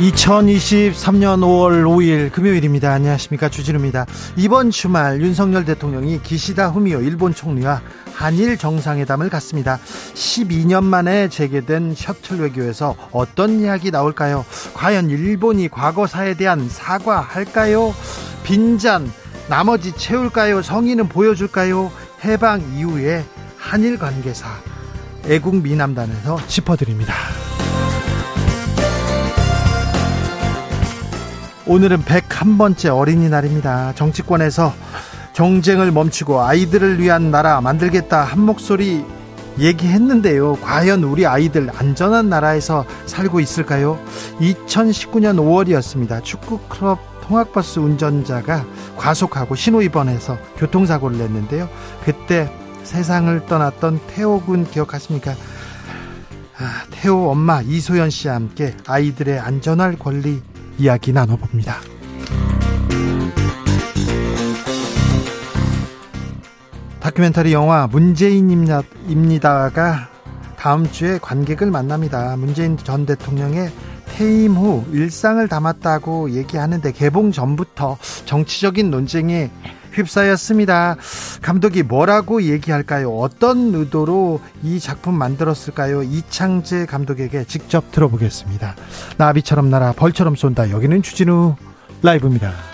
2023년 5월 5일 금요일입니다. 안녕하십니까. 주진우입니다. 이번 주말 윤석열 대통령이 기시다 후미오 일본 총리와 한일 정상회담을 갖습니다. 12년 만에 재개된 셔틀 외교에서 어떤 이야기 나올까요? 과연 일본이 과거사에 대한 사과할까요? 빈잔 나머지 채울까요? 성의는 보여줄까요? 해방 이후에 한일 관계사 애국 미남단에서 짚어드립니다. 오늘은 101번째 어린이날입니다. 정치권에서 경쟁을 멈추고 아이들을 위한 나라 만들겠다 한 목소리 얘기했는데요. 과연 우리 아이들 안전한 나라에서 살고 있을까요? 2019년 5월이었습니다. 축구 클럽 통학버스 운전자가 과속하고 신호위반해서 교통사고를 냈는데요. 그때 세상을 떠났던 태호 군 기억하십니까? 아, 태호 엄마 이소연 씨와 함께 아이들의 안전할 권리 이야기 나눠봅니다. 다큐멘터리 영화 문재인입니다가 다음 주에 관객을 만납니다. 문재인 전 대통령의 퇴임 후 일상을 담았다고 얘기하는데 개봉 전부터 정치적인 논쟁에 휩싸였습니다. 감독이 뭐라고 얘기할까요? 어떤 의도로 이 작품 만들었을까요? 이창재 감독에게 직접 들어보겠습니다. 나비처럼 날아 벌처럼 쏜다. 여기는 주진우 라이브입니다.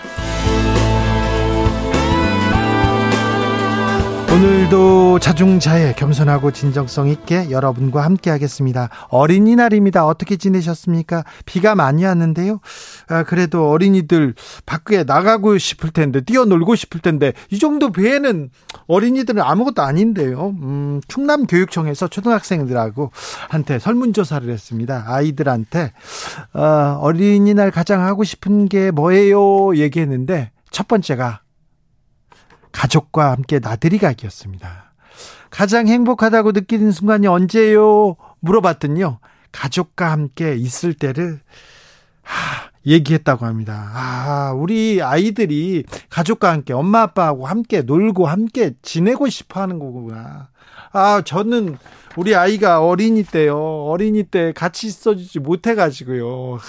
오늘도 자중자애 겸손하고 진정성 있게 여러분과 함께 하겠습니다. 어린이날입니다. 어떻게 지내셨습니까? 비가 많이 왔는데요. 아, 그래도 어린이들 밖에 나가고 싶을 텐데 뛰어놀고 싶을 텐데 이 정도 배에는 어린이들은 아무것도 아닌데요. 음, 충남 교육청에서 초등학생들하고 한테 설문조사를 했습니다. 아이들한테 어, 어린이날 가장 하고 싶은 게 뭐예요? 얘기했는데 첫 번째가 가족과 함께 나들이 가기였습니다. 가장 행복하다고 느끼는 순간이 언제요? 물어봤더니요. 가족과 함께 있을 때를 하, 얘기했다고 합니다. 아, 우리 아이들이 가족과 함께 엄마 아빠하고 함께 놀고 함께 지내고 싶어 하는 거구나. 아, 저는 우리 아이가 어린이 때요. 어린이 때 같이 있어 주지 못해 가지고요.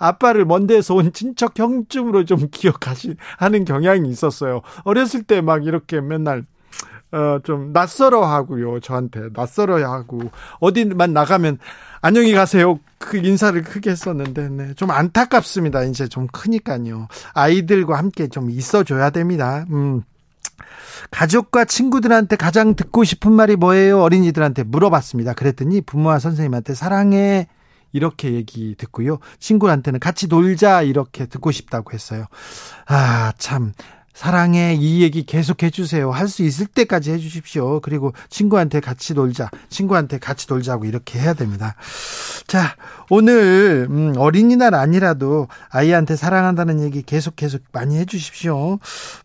아빠를 먼 데서 온 친척 형쯤으로 좀 기억하시 하는 경향이 있었어요. 어렸을 때 막 이렇게 맨날 어, 좀 낯설어 하고요. 저한테 낯설어 하고 어디만 나가면 안녕히 가세요. 그 인사를 크게 했었는데 네. 좀 안타깝습니다. 이제 좀 크니까요. 아이들과 함께 좀 있어 줘야 됩니다. 음. 가족과 친구들한테 가장 듣고 싶은 말이 뭐예요? 어린이들한테 물어봤습니다. 그랬더니 부모와 선생님한테 사랑해 이렇게 얘기 듣고요. 친구한테는 같이 놀자 이렇게 듣고 싶다고 했어요. 아, 참. 사랑해 이 얘기 계속 해주세요. 할 수 있을 때까지 해주십시오. 그리고 친구한테 같이 놀자, 친구한테 같이 놀자고 이렇게 해야 됩니다. 자, 오늘 음, 어린이날 아니라도 아이한테 사랑한다는 얘기 계속 계속 많이 해주십시오.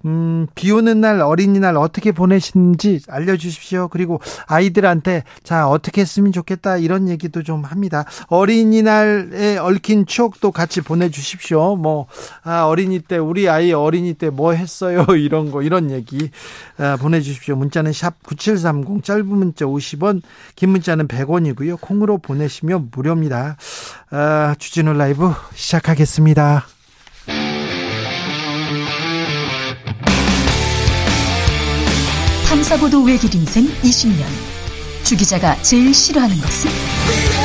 음, 비 오는 날 어린이날 어떻게 보내시는지 알려주십시오. 그리고 아이들한테 자 어떻게 했으면 좋겠다 이런 얘기도 좀 합니다. 어린이날에 얽힌 추억도 같이 보내주십시오. 뭐 아, 어린이 때 우리 아이 어린이 때 뭐 했어 요 이런 거 이런 얘기 아, 보내주십시오. 문자는 샵 #9730 짧은 문자 50원, 긴 문자는 100원이고요. 콩으로 보내시면 무료입니다. 아, 주진우 라이브 시작하겠습니다. 탐사보도 외길 인생 20년. 주 기자가 제일 싫어하는 것은?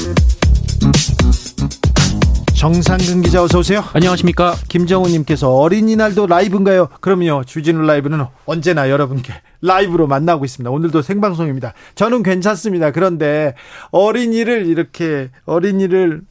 정상근 기자 어서 오세요. 안녕하십니까. 김정우님께서 어린이날도 라이브인가요? 그럼요. 주진우 라이브는 언제나 여러분께 라이브로 만나고 있습니다. 오늘도 생방송입니다. 저는 괜찮습니다. 그런데 어린이를 이렇게 어린이를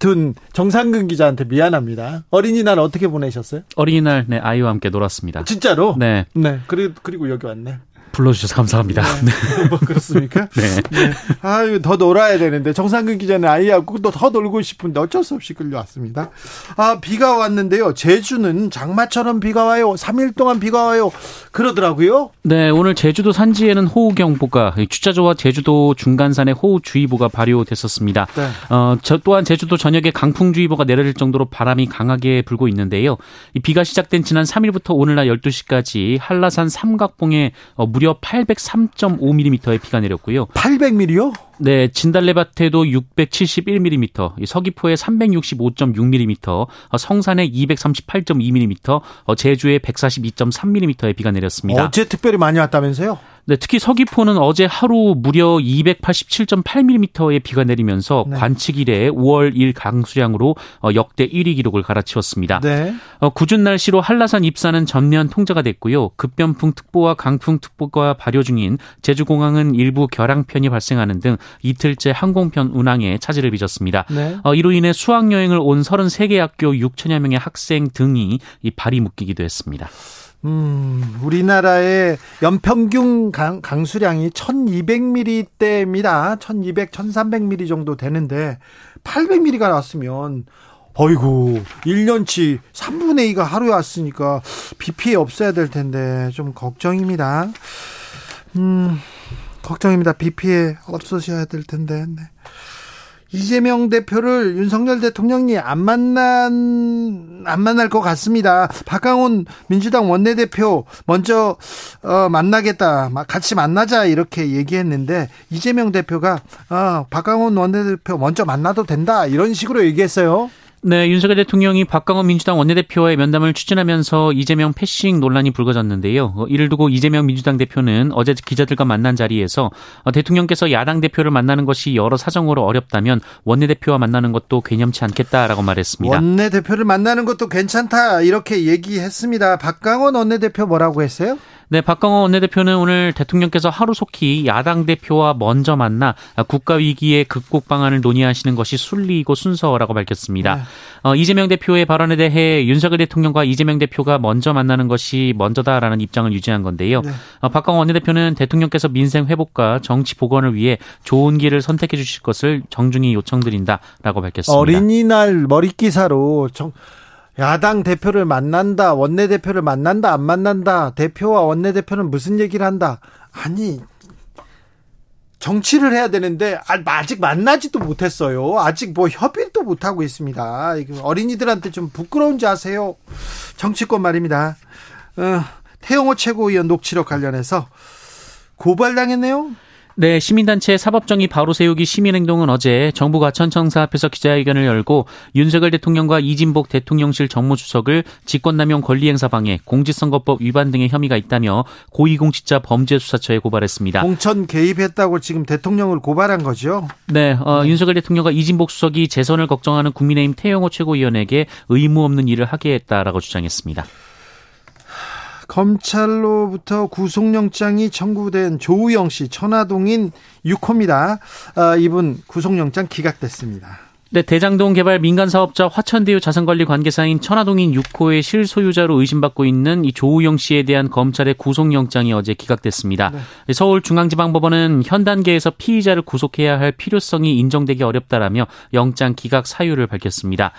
둔 정상근 기자한테 미안합니다. 어린이날 어떻게 보내셨어요? 어린이날 네 아이와 함께 놀았습니다. 진짜로? 네. 네. 그리고 그리고 여기 왔네. 불러주셔서 감사합니다. 네. 뭐 그렇습니까? 네. 네. 아유, 더 놀아야 되는데. 정상근 기자는 아이하고 또 더 놀고 싶은데 어쩔 수 없이 끌려왔습니다. 아, 비가 왔는데요. 제주는 장마처럼 비가 와요. 3일 동안 비가 와요. 그러더라고요. 네, 오늘 제주도 산지에는 호우경보가, 추자조와 제주도 중간산에 호우주의보가 발효됐었습니다. 네. 어, 저 또한 제주도 전역에 강풍주의보가 내려질 정도로 바람이 강하게 불고 있는데요. 이 비가 시작된 지난 3일부터 오늘날 12시까지 한라산 삼각봉에 어, 무려 803.5mm의 비가 내렸고요. 800mm요? 네, 진달래밭에도 671mm, 서귀포에 365.6mm, 어, 성산에 238.2mm, 어, 제주에 142.3mm의 비가 내렸습니다. 어제 특별히 많이 왔다면서요? 네, 특히 서귀포는 어제 하루 무려 287.8mm의 비가 내리면서 네. 관측 이래 5월 1 강수량으로 어, 역대 1위 기록을 갈아치웠습니다. 네. 어, 궂은 날씨로 한라산 입산은 전면 통제가 됐고요. 급변풍 특보와 강풍 특보가 발효 중인 제주공항은 일부 결항편이 발생하는 등 이틀째 항공편 운항에 차질을 빚었습니다. 네. 어, 이로 인해 수학여행을 온 33개 학교 6천여 명의 학생 등이 이 발이 묶이기도 했습니다. 음, 우리나라의 연평균 강, 강수량이 1200mm대입니다. 1200, 1300mm 정도 되는데 800mm가 나왔으면 어이구, 1년치 3분의 2가 하루에 왔으니까 비 피해 없어야 될 텐데 좀 걱정입니다. 음, 걱정입니다. 비 피해 없으셔야 될 텐데. 네. 이재명 대표를 윤석열 대통령이 안 만난 안 만날 것 같습니다. 박강원 민주당 원내대표 먼저 어, 만나겠다, 같이 만나자 이렇게 얘기했는데 이재명 대표가 어, 박강원 원내대표 먼저 만나도 된다 이런 식으로 얘기했어요. 네, 윤석열 대통령이 박강원 민주당 원내대표와의 면담을 추진하면서 이재명 패싱 논란이 불거졌는데요. 어, 이를 두고 이재명 민주당 대표는 어제 기자들과 만난 자리에서 어, 대통령께서 야당 대표를 만나는 것이 여러 사정으로 어렵다면 원내대표와 만나는 것도 괴념치 않겠다라고 말했습니다. 원내대표를 만나는 것도 괜찮다 이렇게 얘기했습니다. 박강원 원내대표 뭐라고 했어요? 네, 박강원 원내대표는 오늘 대통령께서 하루속히 야당 대표와 먼저 만나 국가 위기의 극복 방안을 논의하시는 것이 순리이고 순서라고 밝혔습니다. 네. 어, 이재명 대표의 발언에 대해 윤석열 대통령과 이재명 대표가 먼저 만나는 것이 먼저다라는 입장을 유지한 건데요. 네. 어, 박강원 원내대표는 대통령께서 민생 회복과 정치 복원을 위해 좋은 길을 선택해 주실 것을 정중히 요청드린다라고 밝혔습니다. 어린이날 머리 기사로 정, 야당 대표를 만난다, 원내대표를 만난다, 안 만난다, 대표와 원내대표는 무슨 얘기를 한다. 아니, 정치를 해야 되는데, 아, 아직 만나지도 못했어요. 아직 뭐 협의도 못하고 있습니다. 어린이들한테 좀 부끄러운지 아세요? 정치권 말입니다. 어, 태영호 최고위원 녹취록 관련해서 고발당했네요? 네, 시민단체 사법정의 바로 세우기 시민행동은 어제 정부 과천청사 앞에서 기자회견을 열고 윤석열 대통령과 이진복 대통령실 정무수석을 직권남용 권리행사 방해, 공직선거법 위반 등의 혐의가 있다며 고위공직자 범죄수사처에 고발했습니다. 공천 개입했다고 지금 대통령을 고발한 거죠? 네, 어, 윤석열 대통령과 이진복 수석이 재선을 걱정하는 국민의힘 태영호 최고위원에게 의무 없는 일을 하게 했다라고 주장했습니다. 검찰로부터 구속영장이 청구된 조우영 씨 천화동인 6호입니다. 아, 이분 구속영장 기각됐습니다. 네, 대장동 개발 민간 사업자 화천대유 자산관리 관계사인 천화동인 6호의 실소유자로 의심받고 있는 이 조우영 씨에 대한 검찰의 구속영장이 어제 기각됐습니다. 네. 서울중앙지방법원은 현 단계에서 피의자를 구속해야 할 필요성이 인정되기 어렵다라며 영장 기각 사유를 밝혔습니다.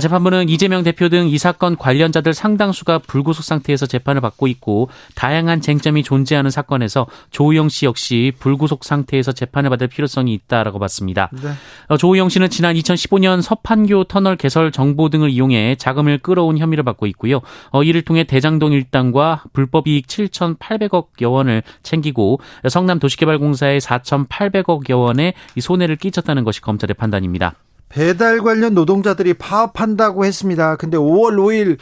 재판부는 이재명 대표 등 이 사건 관련자들 상당수가 불구속 상태에서 재판을 받고 있고 다양한 쟁점이 존재하는 사건에서 조우영 씨 역시 불구속 상태에서 재판을 받을 필요성이 있다라고 봤습니다. 네. 조우영 씨는 지난 2015년 서판교 터널 개설 정보 등을 이용해 자금을 끌어온 혐의를 받고 있고요. 이를 통해 대장동 일당과 불법 이익 7,800억 여 원을 챙기고 성남 도시개발공사에 4,800억 여 원의 손해를 끼쳤다는 것이 검찰의 판단입니다. 배달 관련 노동자들이 파업한다고 했습니다. 근데 5월 5일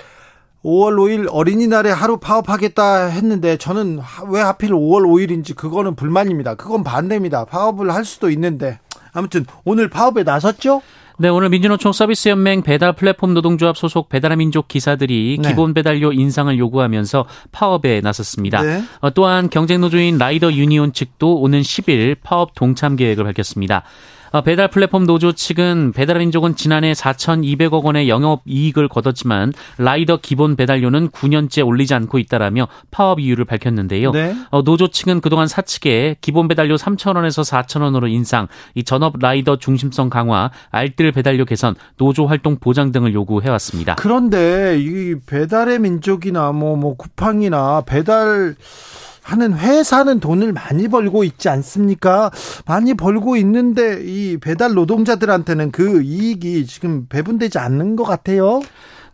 5월 5일 어린이날에 하루 파업하겠다 했는데 저는 왜 하필 5월 5일인지 그거는 불만입니다. 그건 반대입니다. 파업을 할 수도 있는데 아무튼 오늘 파업에 나섰죠? 네, 오늘 민주노총 서비스연맹 배달 플랫폼 노동조합 소속 배달의 민족 기사들이 네. 기본 배달료 인상을 요구하면서 파업에 나섰습니다. 네. 어, 또한 경쟁노조인 라이더 유니온 측도 오는 10일 파업 동참 계획을 밝혔습니다. 어, 배달 플랫폼 노조 측은 배달민족은 지난해 4,200억 원의 영업 이익을 거뒀지만 라이더 기본 배달료는 9년째 올리지 않고 있다라며 파업 이유를 밝혔는데요. 네. 어, 노조 측은 그동안 사측에 기본 배달료 3,000원에서 4,000원으로 인상, 이 전업 라이더 중심성 강화, 알뜰 배달료 개선, 노조 활동 보장 등을 요구해 왔습니다. 그런데 이 배달의 민족이나 뭐, 뭐 쿠팡이나 배달 하는 회사는 돈을 많이 벌고 있지 않습니까? 많이 벌고 있는데 이 배달 노동자들한테는 그 이익이 지금 배분되지 않는 것 같아요.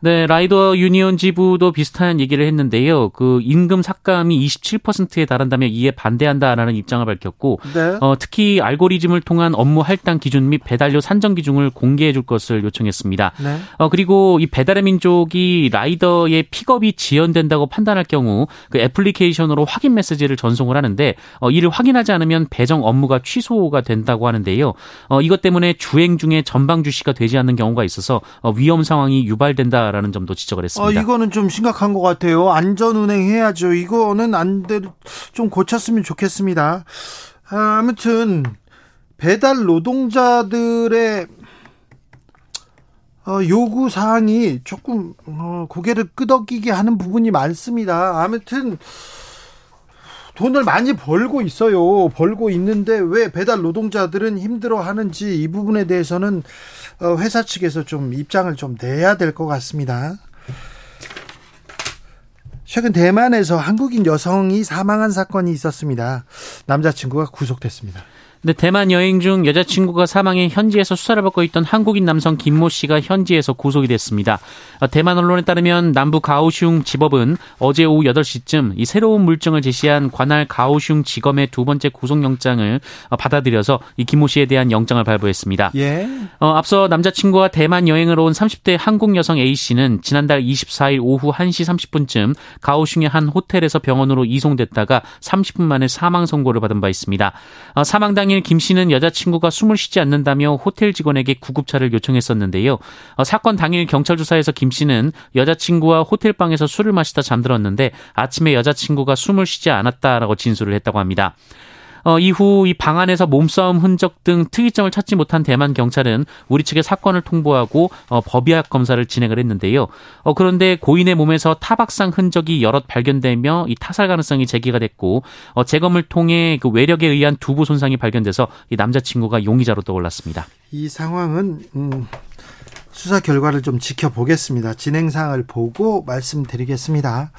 네, 라이더 유니온 지부도 비슷한 얘기를 했는데요. 그 임금 삭감이 27%에 달한다면 이에 반대한다라는 입장을 밝혔고, 네. 어, 특히 알고리즘을 통한 업무 할당 기준 및 배달료 산정 기준을 공개해 줄 것을 요청했습니다. 네. 어, 그리고 이 배달의 민족이 라이더의 픽업이 지연된다고 판단할 경우 그 애플리케이션으로 확인 메시지를 전송을 하는데 어, 이를 확인하지 않으면 배정 업무가 취소가 된다고 하는데요. 어, 이것 때문에 주행 중에 전방 주시가 되지 않는 경우가 있어서 어, 위험 상황이 유발된다. 있다라는 점도 지적을 했습니다. 어, 이거는 좀 심각한 것 같아요. 안전 운행해야죠. 이거는 안좀 고쳤으면 좋겠습니다. 아, 아무튼 배달 노동자들의 어, 요구 사항이 조금 어, 고개를 끄덕이게 하는 부분이 많습니다. 아무튼 돈을 많이 벌고 있어요. 벌고 있는데 왜 배달 노동자들은 힘들어 하는지 이 부분에 대해서는 어, 회사 측에서 좀 입장을 좀 내야 될 것 같습니다. 최근 대만에서 한국인 여성이 사망한 사건이 있었습니다. 남자친구가 구속됐습니다. 네, 대만 여행 중 여자친구가 사망해 현지에서 수사를 받고 있던 한국인 남성 김모 씨가 현지에서 구속이 됐습니다. 어, 대만 언론에 따르면 남부 가오슝 지법은 어제 오후 8시쯤 이 새로운 물증을 제시한 관할 가오슝 지검의 두 번째 구속영장을 어, 받아들여서 이 김모 씨에 대한 영장을 발부했습니다. 예. 어, 앞서 남자친구와 대만 여행을 온 30대 한국 여성 A 씨는 지난달 24일 오후 1시 30분쯤 가오슝의 한 호텔에서 병원으로 이송됐다가 30분 만에 사망 선고를 받은 바 있습니다. 어, 사망 당 당일 김 씨는 여자친구가 숨을 쉬지 않는다며 호텔 직원에게 구급차를 요청했었는데요. 어, 사건 당일 경찰 조사에서 김 씨는 여자친구와 호텔방에서 술을 마시다 잠들었는데 아침에 여자친구가 숨을 쉬지 않았다라고 진술을 했다고 합니다. 어, 이후 이 방 안에서 몸싸움 흔적 등 특이점을 찾지 못한 대만 경찰은 우리 측에 사건을 통보하고 어, 법의학 검사를 진행을 했는데요. 어, 그런데 고인의 몸에서 타박상 흔적이 여럿 발견되며 이 타살 가능성이 제기가 됐고 어, 재검을 통해 그 외력에 의한 두부 손상이 발견돼서 이 남자친구가 용의자로 떠올랐습니다. 이 상황은 음, 수사 결과를 좀 지켜보겠습니다. 진행 사항을 보고 말씀드리겠습니다.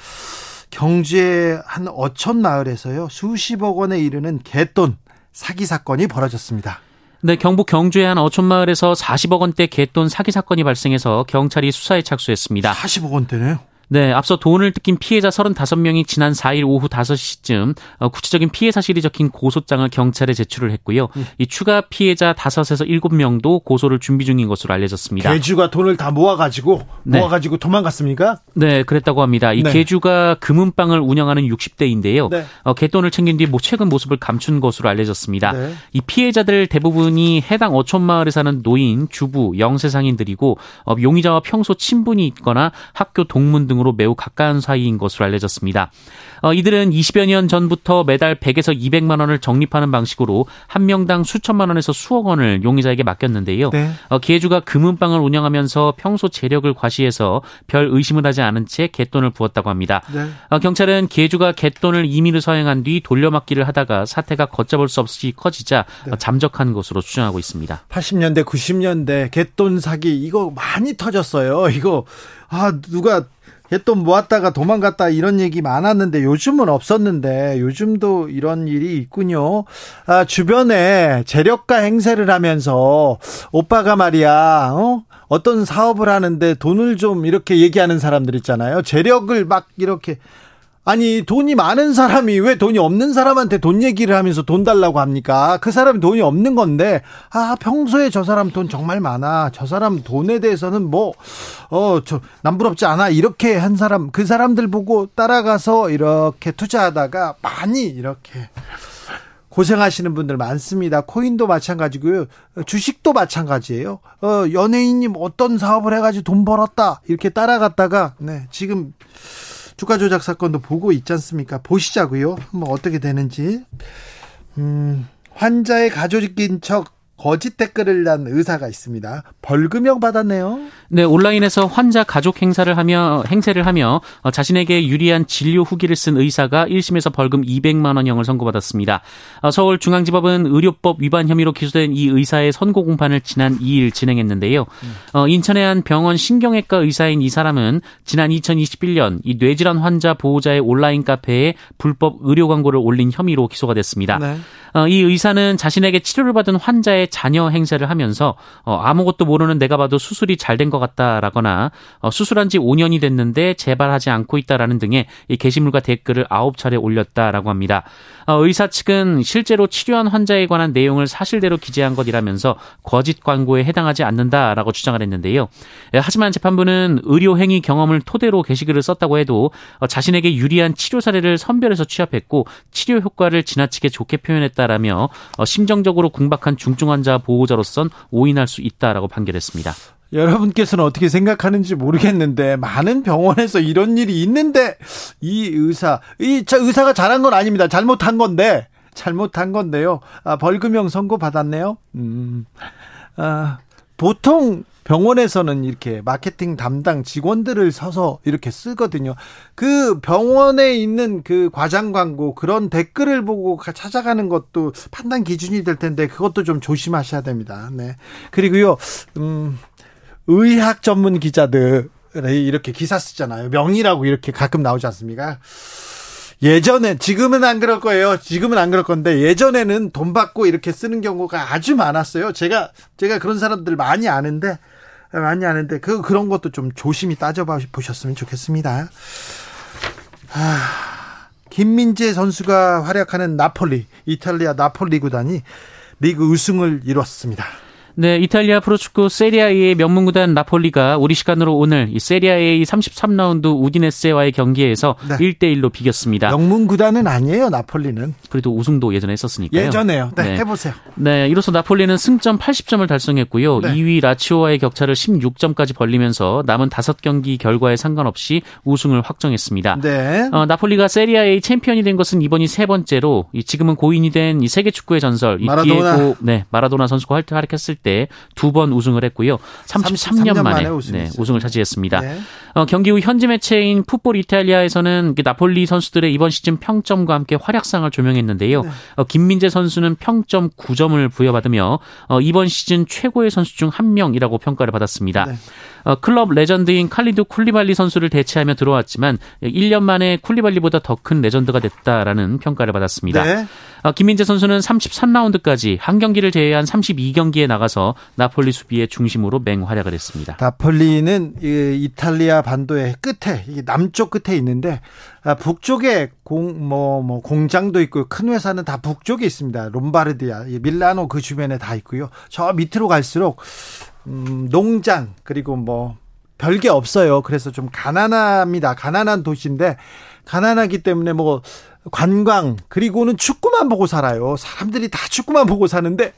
경주의 한 어촌 마을에서요 수십억 원에 이르는 개돈 사기 사건이 벌어졌습니다. 네, 경북 경주의 한 어촌 마을에서 40억 원대 개돈 사기 사건이 발생해서 경찰이 수사에 착수했습니다. 40억 원대네요. 네, 앞서 돈을 뜯긴 피해자 35명이 지난 4일 오후 5시쯤 어, 구체적인 피해 사실이 적힌 고소장을 경찰에 제출을 했고요. 음. 이 추가 피해자 5에서 7명도 고소를 준비 중인 것으로 알려졌습니다. 개주가 돈을 다 모아가지고 네. 모아가지고 도망갔습니까? 네, 그랬다고 합니다. 이 네. 개주가 금은방을 운영하는 60대인데요. 네. 어, 개돈을 챙긴 뒤뭐 최근 모습을 감춘 것으로 알려졌습니다. 네. 이 피해자들 대부분이 해당 어촌 마을에 사는 노인, 주부, 영세상인들이고 어, 용의자와 평소 친분이 있거나 학교 동문 등 등으로 매우 가까운 사이인 것으로 알려졌습니다. 어, 이들은 20여 년 전부터 매달 100에서 200만 원을 적립하는 방식으로 한 명당 수천만 원에서 수억 원을 용의자에게 맡겼는데요. 네. 어, 기회주가 금은방을 운영하면서 평소 재력을 과시해서 별 의심을 하지 않은 채 갯돈을 부었다고 합니다. 네. 어, 경찰은 기회주가 갯돈을 임의로 서행한 뒤 돌려막기를 하다가 사태가 걷잡을 수 없이 커지자 네. 잠적한 것으로 추정하고 있습니다. 80년대, 90년대 갯돈 사기 이거 많이 터졌어요. 이거 아 누가 또 모았다가 도망갔다 이런 얘기 많았는데 요즘은 없었는데 요즘도 이런 일이 있군요. 아, 주변에 재력가 행세를 하면서 오빠가 말이야, 어? 어떤 사업을 하는데 돈을 좀 이렇게 얘기하는 사람들 있잖아요. 재력을 막 이렇게 아니 돈이 많은 사람이 왜 돈이 없는 사람한테 돈 얘기를 하면서 돈 달라고 합니까? 그 사람이 돈이 없는 건데 아 평소에 저 사람 돈 정말 많아 저 사람 돈에 대해서는 뭐어저 남부럽지 않아 이렇게 한 사람 그 사람들 보고 따라가서 이렇게 투자하다가 많이 이렇게 고생하시는 분들 많습니다. 코인도 마찬가지고요. 주식도 마찬가지예요. 어, 연예인님 어떤 사업을 해가지고 돈 벌었다. 이렇게 따라갔다가, 네, 지금 주가 조작 사건도 보고 있지 않습니까? 보시자고요. 한번 어떻게 되는지. 음, 환자의 가족인 척 거짓 댓글을 난 의사가 있습니다. 벌금형 받았네요. 네, 온라인에서 환자 가족 행사를 하며 행세를 하며 어, 자신에게 유리한 진료 후기를 쓴 의사가 1심에서 벌금 200만 원형을 선고받았습니다. 어, 서울중앙지법은 의료법 위반 혐의로 기소된 이 의사의 선고 공판을 지난 2일 진행했는데요. 어, 인천의 한 병원 신경외과 의사인 이 사람은 지난 2021년 이 뇌질환 환자 보호자의 온라인 카페에 불법 의료 광고를 올린 혐의로 기소가 됐습니다. 네. 이 의사는 자신에게 치료를 받은 환자의 자녀 행세를 하면서 어, 아무것도 모르는 내가 봐도 수술이 잘 된 것 같다라거나 어, 수술한 지 5년이 됐는데 재발하지 않고 있다라는 등의 이 게시물과 댓글을 9차례 올렸다라고 합니다. 어, 의사 측은 실제로 치료한 환자에 관한 내용을 사실대로 기재한 것이라면서 거짓 광고에 해당하지 않는다라고 주장을 했는데요. 예, 하지만 재판부는 의료 행위 경험을 토대로 게시글을 썼다고 해도 어, 자신에게 유리한 치료 사례를 선별해서 취합했고 치료 효과를 지나치게 좋게 표현했다라며 어, 심정적으로 궁박한 중증 환자 보호자로선 오인할 수 있다라고 판결했습니다. 여러분께서는 어떻게 생각하는지 모르겠는데 많은 병원에서 이런 일이 있는데 이 의사 이 의사가 잘한 건 아닙니다. 잘못한 건데 잘못한 건데요. 아, 벌금형 선고 받았네요. 음. 아, 보통 병원에서는 이렇게 마케팅 담당 직원들을 서서 이렇게 쓰거든요. 그 병원에 있는 그 과장 광고 그런 댓글을 보고 찾아가는 것도 판단 기준이 될 텐데 그것도 좀 조심하셔야 됩니다. 네. 그리고요. 음 의학 전문 기자들이 이렇게 기사 쓰잖아요. 명의라고 이렇게 가끔 나오지 않습니까? 예전에 지금은 안 그럴 거예요. 지금은 안 그럴 건데 예전에는 돈 받고 이렇게 쓰는 경우가 아주 많았어요. 제가 제가 그런 사람들 많이 아는데 많이 아는데 그 그런 것도 좀 조심히 따져 보셨으면 좋겠습니다. 아, 김민재 선수가 활약하는 나폴리 이탈리아 나폴리 구단이 리그 우승을 이뤘습니다. 네, 이탈리아 프로축구 세리아의 명문 구단 나폴리가 우리 시간으로 오늘 이 세리아의 33라운드 우디네스와의 경기에서 네. 1대 1로 비겼습니다. 명문 구단은 아니에요, 나폴리는. 그래도 우승도 예전에 했었으니까요. 예전에요. 네, 네. 해 보세요. 네, 이로써 나폴리는 승점 80점을 달성했고요. 네. 2위 라치오와의 격차를 16점까지 벌리면서 남은 5경기 결과에 상관없이 우승을 확정했습니다. 네. 어, 나폴리가 세리아의 챔피언이 된 것은 이번이 세 번째로 지금은 고인이 된 이 세계 축구의 전설 이 마라도나. 디에고 네, 마라도나 선수가 활약했을 때때 두 번 우승을 했고요. 33년, 33년 만에, 만에 네, 우승을 차지했습니다. 네. 어, 경기 후 현지 매체인 풋볼 이탈리아에서는 나폴리 선수들의 이번 시즌 평점과 함께 활약상을 조명했는데요. 네. 어, 김민재 선수는 평점 9점을 부여받으며 어, 이번 시즌 최고의 선수 중 한 명이라고 평가를 받았습니다. 네. 어, 클럽 레전드인 칼리드 쿨리발리 선수를 대체하며 들어왔지만 1년 만에 쿨리발리보다 더 큰 레전드가 됐다라는 평가를 받았습니다. 네. 어, 김민재 선수는 33라운드까지 한 경기를 제외한 32경기에 나가서 나폴리 수비의 중심으로 맹활약을 했습니다. 나폴리는 이탈리아 반도의 끝에 남쪽 끝에 있는데 아, 북쪽에 공, 뭐, 뭐, 공장도 있고, 큰 회사는 다 북쪽에 있습니다. 롬바르디아, 밀라노 그 주변에 다 있고요. 저 밑으로 갈수록, 음, 농장, 그리고 뭐, 별게 없어요. 그래서 좀 가난합니다. 가난한 도시인데, 가난하기 때문에 뭐, 관광, 그리고는 축구만 보고 살아요. 사람들이 다 축구만 보고 사는데,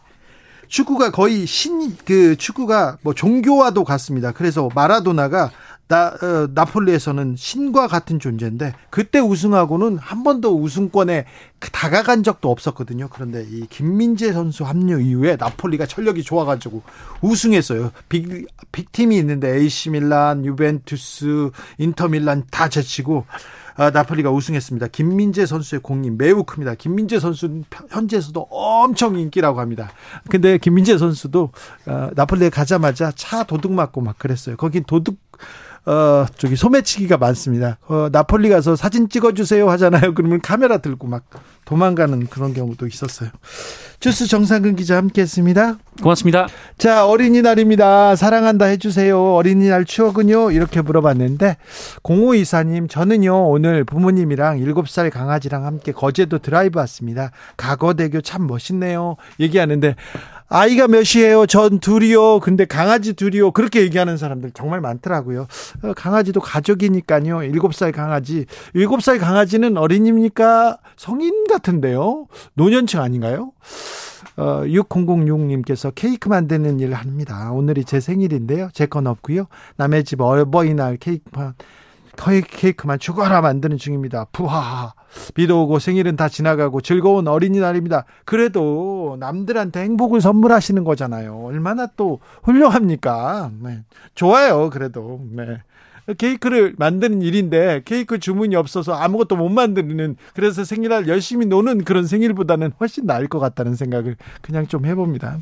축구가 거의 신, 그 축구가 뭐 종교와도 같습니다. 그래서 마라도나가 나, 어, 나폴리에서는 신과 같은 존재인데 그때 우승하고는 한 번도 우승권에 다가간 적도 없었거든요. 그런데 이 김민재 선수 합류 이후에 나폴리가 전력이 좋아가지고 우승했어요. 빅, 빅팀이 있는데 AC 밀란, 유벤투스, 인터 밀란 다 제치고 아, 나폴리가 우승했습니다. 김민재 선수의 공이 매우 큽니다. 김민재 선수는 현지에서도 엄청 인기라고 합니다. 근데 김민재 선수도 어, 나폴리에 가자마자 차 도둑 맞고 막 그랬어요. 거긴 도둑 어, 저기 소매치기가 많습니다. 어, 나폴리 가서 사진 찍어주세요 하잖아요. 그러면 카메라 들고 막 도망가는 그런 경우도 있었어요. 주스 정상근 기자 함께 했습니다. 고맙습니다. 자, 어린이날입니다. 사랑한다 해주세요. 어린이날 추억은요? 이렇게 물어봤는데, 0524님, 저는요, 오늘 부모님이랑 7살 강아지랑 함께 거제도 드라이브 왔습니다. 가거대교 참 멋있네요. 얘기하는데, 아이가 몇이에요? 전 둘이요. 근데 강아지 둘이요. 그렇게 얘기하는 사람들 정말 많더라고요. 어, 강아지도 가족이니까요. 일곱 살 강아지. 일곱 살 강아지는 어린이입니까? 성인 같은데요. 노년층 아닌가요? 어, 6006님께서 케이크 만드는 일을 합니다. 오늘이 제 생일인데요. 제 건 없고요. 남의 집 어버이날 케이크만 케이크만 죽어라 만드는 중입니다. 부하. 비도 오고 생일은 다 지나가고 즐거운 어린이날입니다. 그래도 남들한테 행복을 선물하시는 거잖아요. 얼마나 또 훌륭합니까? 네. 좋아요. 그래도. 네. 케이크를 만드는 일인데 케이크 주문이 없어서 아무것도 못 만드는 그래서 생일날 열심히 노는 그런 생일보다는 훨씬 나을 것 같다는 생각을 그냥 좀 해봅니다.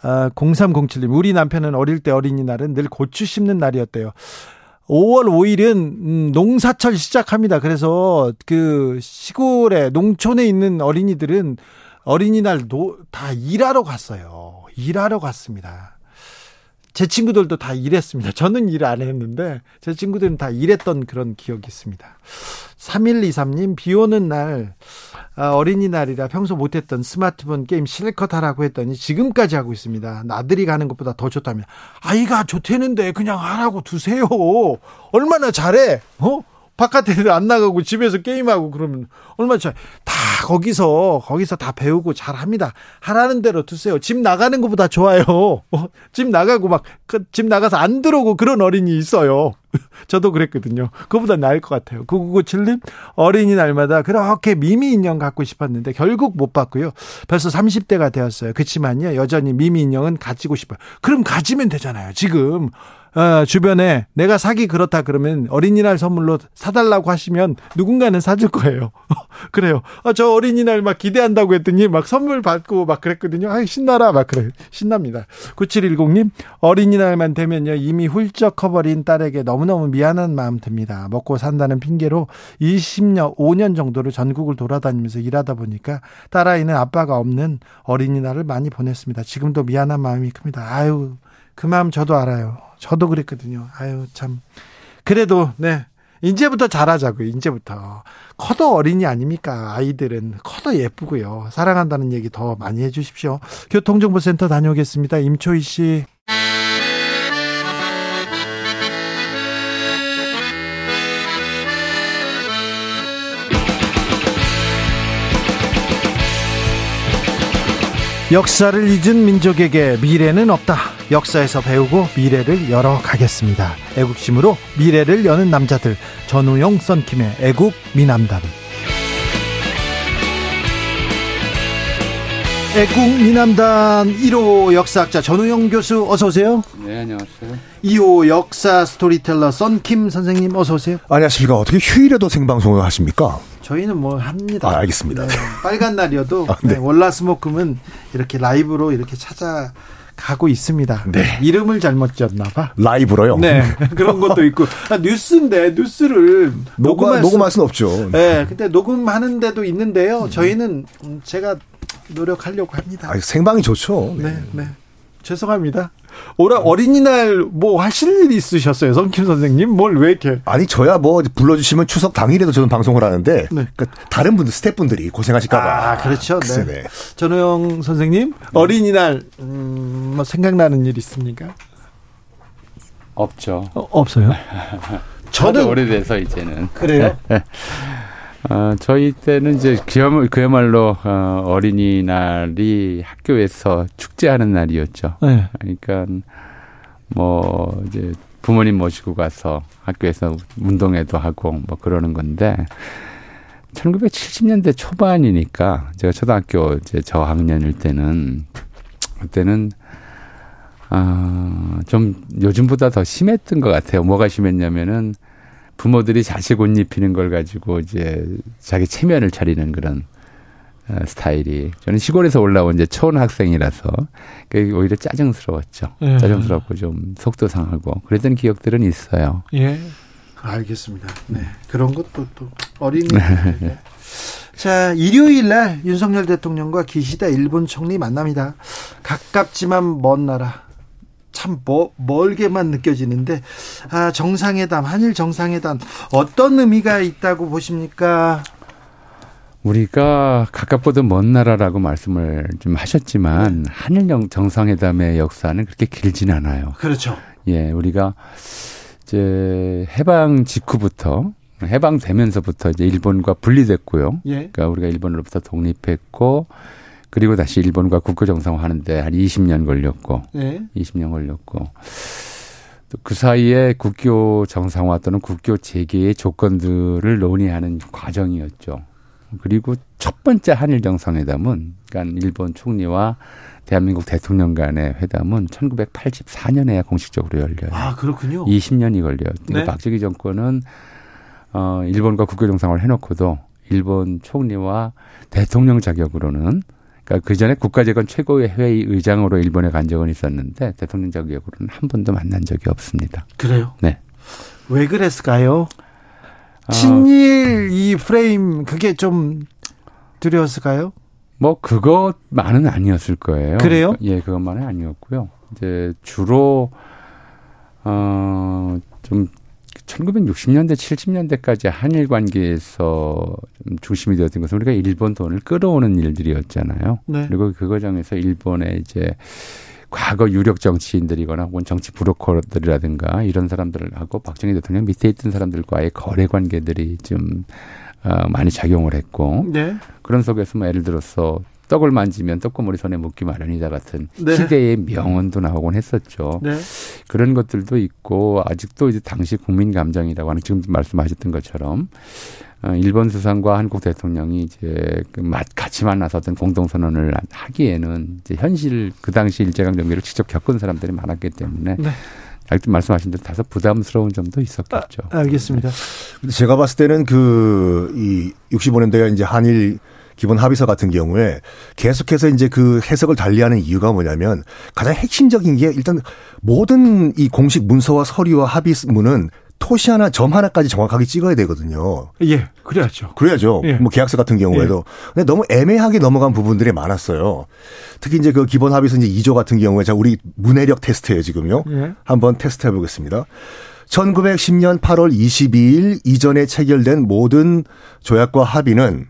아, 0307님, 우리 남편은 어릴 때 어린이날은 늘 고추 심는 날이었대요. 5월 5일은 음, 농사철 시작합니다. 그래서 그 시골에 농촌에 있는 어린이들은 어린이날 다 일하러 갔어요. 일하러 갔습니다. 제 친구들도 다 일했습니다. 저는 일 안 했는데 제 친구들은 다 일했던 그런 기억이 있습니다. 3123님 비 오는 날 아, 어린이날이라 평소 못했던 스마트폰 게임 실컷 하라고 했더니 지금까지 하고 있습니다. 나들이 가는 것보다 더 좋다면 아이가 좋대는데 그냥 하라고 두세요. 얼마나 잘해? 어? 바깥에 안 나가고 집에서 게임하고 그러면 얼마나 잘, 다 거기서, 거기서 다 배우고 잘 합니다. 하라는 대로 두세요. 집 나가는 것보다 좋아요. 어? 집 나가고 막, 그 집 나가서 안 들어오고 그런 어린이 있어요. 저도 그랬거든요. 그보다 나을 것 같아요. 9997님, 어린이날마다 그렇게 미미 인형 갖고 싶었는데 결국 못 받고요. 벌써 30대가 되었어요. 그렇지만요, 여전히 미미 인형은 가지고 싶어요. 그럼 가지면 되잖아요. 지금. 어, 주변에 내가 사기 그렇다 그러면 어린이날 선물로 사달라고 하시면 누군가는 사줄 거예요. 그래요. 어, 저 어린이날 막 기대한다고 했더니 막 선물 받고 막 그랬거든요. 아 신나라 막 그래. 신납니다. 9710님 어린이날만 되면요 이미 훌쩍 커버린 딸에게 너무너무 미안한 마음 듭니다. 먹고 산다는 핑계로 20년 5년 정도를 전국을 돌아다니면서 일하다 보니까 딸아이는 아빠가 없는 어린이날을 많이 보냈습니다. 지금도 미안한 마음이 큽니다. 아유 그 마음 저도 알아요. 저도 그랬거든요. 아유, 참. 그래도, 네. 이제부터 잘하자고요, 이제부터. 커도 어린이 아닙니까? 아이들은 커도 예쁘고요. 사랑한다는 얘기 더 많이 해주십시오. 교통정보센터 다녀오겠습니다. 임초희 씨. 역사를 잊은 민족에게 미래는 없다. 역사에서 배우고 미래를 열어가겠습니다. 애국심으로 미래를 여는 남자들 전우용 썬킴의 애국 미남단 애국 미남단 1호 역사학자 전우용 교수 어서 오세요. 네, 안녕하세요. 2호 역사 스토리텔러 썬킴 선생님 어서 오세요. 안녕하십니까. 어떻게 휴일에도 생방송을 하십니까? 저희는 뭐 합니다. 아, 알겠습니다. 네, 빨간 날이어도 아, 네. 네, 월화수목금은 이렇게 라이브로 이렇게 찾아 가고 있습니다. 네. 이름을 잘못 지었나 봐. 라이브로요? 네. 그런 것도 있고. 아, 뉴스인데, 뉴스를 녹음할, 녹음할 수는 없죠. 네. 근데 녹음하는 데도 있는데요. 저희는 제가 노력하려고 합니다. 아, 생방이 좋죠. 네, 네. 네. 죄송합니다. 올해 어린이날 뭐 하실 일이 있으셨어요, 성킴 선생님? 뭘 왜 이렇게? 아니 저야 뭐 불러주시면 추석 당일에도 저는 방송을 하는데 네. 그러니까 다른 분들 스태프분들이 고생하실까봐. 아 그렇죠. 네. 네. 전호영 선생님 네. 어린이날 음, 뭐 생각나는 일 있습니까? 없죠. 어, 없어요? 저는 오래돼서 이제는 그래요. 어, 저희 때는 이제 그야말로, 어, 어린이날이 학교에서 축제하는 날이었죠. 네. 그러니까 뭐 이제 부모님 모시고 가서 학교에서 운동회도 하고 뭐 그러는 건데 1970년대 초반이니까 제가 초등학교 이제 저학년일 때는 그때는 아좀 요즘보다 더 심했던 것 같아요. 뭐가 심했냐면은 부모들이 자식 옷 입히는 걸 가지고 이제 자기 체면을 차리는 그런 어, 스타일이 저는 시골에서 올라온 이제 초원 학생이라서 그게 오히려 짜증스러웠죠. 예. 짜증스럽고 좀 속도 상하고 그랬던 기억들은 있어요. 예. 알겠습니다. 네. 그런 것도 또 어린이. 자, 일요일 날 윤석열 대통령과 기시다 일본 총리 만납니다. 가깝지만 먼 나라. 참 뭐, 멀게만 느껴지는데 아, 정상회담 한일 정상회담 어떤 의미가 있다고 보십니까? 우리가 가깝고도 먼 나라라고 말씀을 좀 하셨지만 네. 한일 정상회담의 역사는 그렇게 길진 않아요. 그렇죠. 예, 우리가 이제 해방 직후부터 해방되면서부터 이제 일본과 분리됐고요. 예. 그러니까 우리가 일본으로부터 독립했고 그리고 다시 일본과 국교 정상화하는데 한 20년 걸렸고, 예. 20년 걸렸고. 그 사이에 국교 정상화 또는 국교 재개의 조건들을 논의하는 과정이었죠. 그리고 첫 번째 한일 정상회담은 그러니까 일본 총리와 대한민국 대통령 간의 회담은 1984년에야 공식적으로 열려요. 아, 그렇군요. 20년이 걸려요. 네. 박정희 정권은 어 일본과 국교 정상을 회 놓고도 일본 총리와 대통령 자격으로는 그러니까 그 전에 국가재건 최고의 회의 의장으로 일본에 간 적은 있었는데 대통령 자격으로는 한 번도 만난 적이 없습니다. 그래요? 네. 왜 그랬을까요? 아, 친일 이 프레임 그게 좀 두려웠을까요? 뭐 그것만은 아니었을 거예요. 그래요? 예, 그것만은 아니었고요. 이제 주로 어좀 1960년대, 70년대까지 한일 관계에서 좀 중심이 되었던 것은 우리가 일본 돈을 끌어오는 일들이었잖아요. 네. 그리고 그 과정에서 일본의 이제 과거 유력 정치인들이거나 혹은 정치 브로커들이라든가 이런 사람들하고 박정희 대통령 밑에 있던 사람들과의 거래 관계들이 좀 어, 많이 작용을 했고 네. 그런 속에서 뭐 예를 들어서 떡을 만지면 떡고물이 손에 묻기 마련이다 같은 네. 시대의 명언도 나오곤 했었죠. 네. 그런 것들도 있고 아직도 이제 당시 국민 감정이라고 하는 지금 말씀하셨던 것처럼 어, 일본 수상과 한국 대통령이 이제 그 같이 만나서 어떤 공동선언을 하기에는 이제 현실 그 당시 일제강 점기를 직접 겪은 사람들이 많았기 때문에 네. 아직도 말씀하신 대로 다소 부담스러운 점도 있었겠죠. 아, 알겠습니다. 제가 봤을 때는 그, 이 65년대가 이제 한일 기본 합의서 같은 경우에 계속해서 이제 그 해석을 달리하는 이유가 뭐냐면 가장 핵심적인 게 일단 모든 이 공식 문서와 서류와 합의문은 토시 하나 점 하나까지 정확하게 찍어야 되거든요. 예, 그래야죠. 그래야죠. 예. 뭐 계약서 같은 경우에도. 예. 근데 너무 애매하게 넘어간 부분들이 많았어요. 특히 이제 그 기본 합의서 이제 2조 같은 경우에 자 우리 문해력 테스트예요, 지금요. 예. 한번 테스트 해 보겠습니다. 1910년 8월 22일 이전에 체결된 모든 조약과 합의는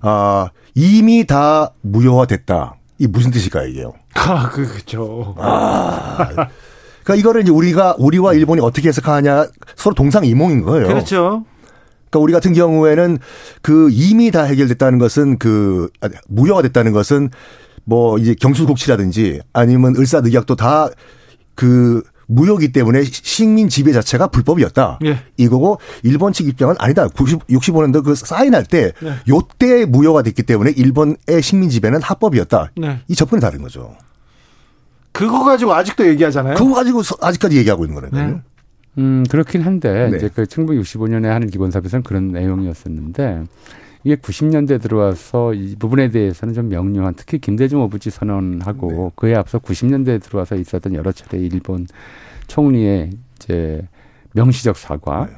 아, 이미 다 무효화됐다. 이 무슨 뜻일까요, 이게요? 아, 그, 그죠. 아. 그러니까 이거를 이제 우리가, 우리와 일본이 어떻게 해석하냐 서로 동상이몽인 거예요. 그렇죠. 그러니까 우리 같은 경우에는 그 이미 다 해결됐다는 것은 그, 아, 무효화 됐다는 것은 뭐 이제 경수국치라든지 아니면 을사늑약도 다그 무효기 때문에 식민 지배 자체가 불법이었다. 예. 이거고 일본 측 입장은 아니다. 90, 65년도 그 사인할 때 네. 요때 무효가 됐기 때문에 일본의 식민 지배는 합법이었다. 네. 이 접근이 다른 거죠. 그거 가지고 아직도 얘기하잖아요. 그거 가지고 아직까지 얘기하고 있는 거니까요. 네. 음, 그렇긴 한데 네. 이제 그 1965년에 하는 기본사업에서는 그런 내용이었었는데 이게 90년대 들어와서 이 부분에 대해서는 좀 명료한 특히 김대중 오부지 선언하고 네. 그에 앞서 90년대에 들어와서 있었던 여러 차례 일본 총리의 이제 명시적 사과 네.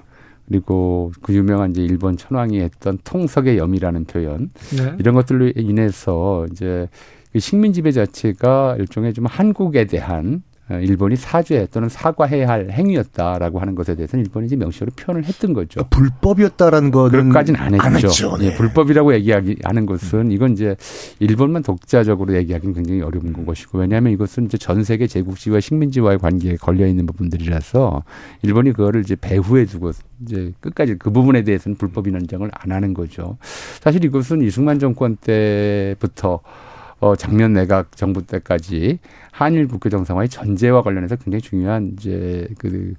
그리고 그 유명한 이제 일본 천황이 했던 통석의 염이라는 표현 네. 이런 것들로 인해서 이제 그 식민 지배 자체가 일종의 좀 한국에 대한 어, 일본이 사죄 또는 사과해야 할 행위였다라고 하는 것에 대해서는 일본이 이제 명시로 표현을 했던 거죠. 불법이었다라는 거는 그까지는 안 했죠. 안 했죠. 네. 예, 불법이라고 얘기하는 것은 이건 이제 일본만 독자적으로 얘기하기는 굉장히 어려운 것이고 왜냐하면 이것은 이제 전 세계 제국지와 식민지와의 관계에 걸려 있는 부분들이라서 일본이 그거를 이제 배후에 두고 이제 끝까지 그 부분에 대해서는 불법 인정을 안 하는 거죠. 사실 이것은 이승만 정권 때부터 어, 작년 내각 정부 때까지 한일 국교 정상화의 전제와 관련해서 굉장히 중요한 이제 그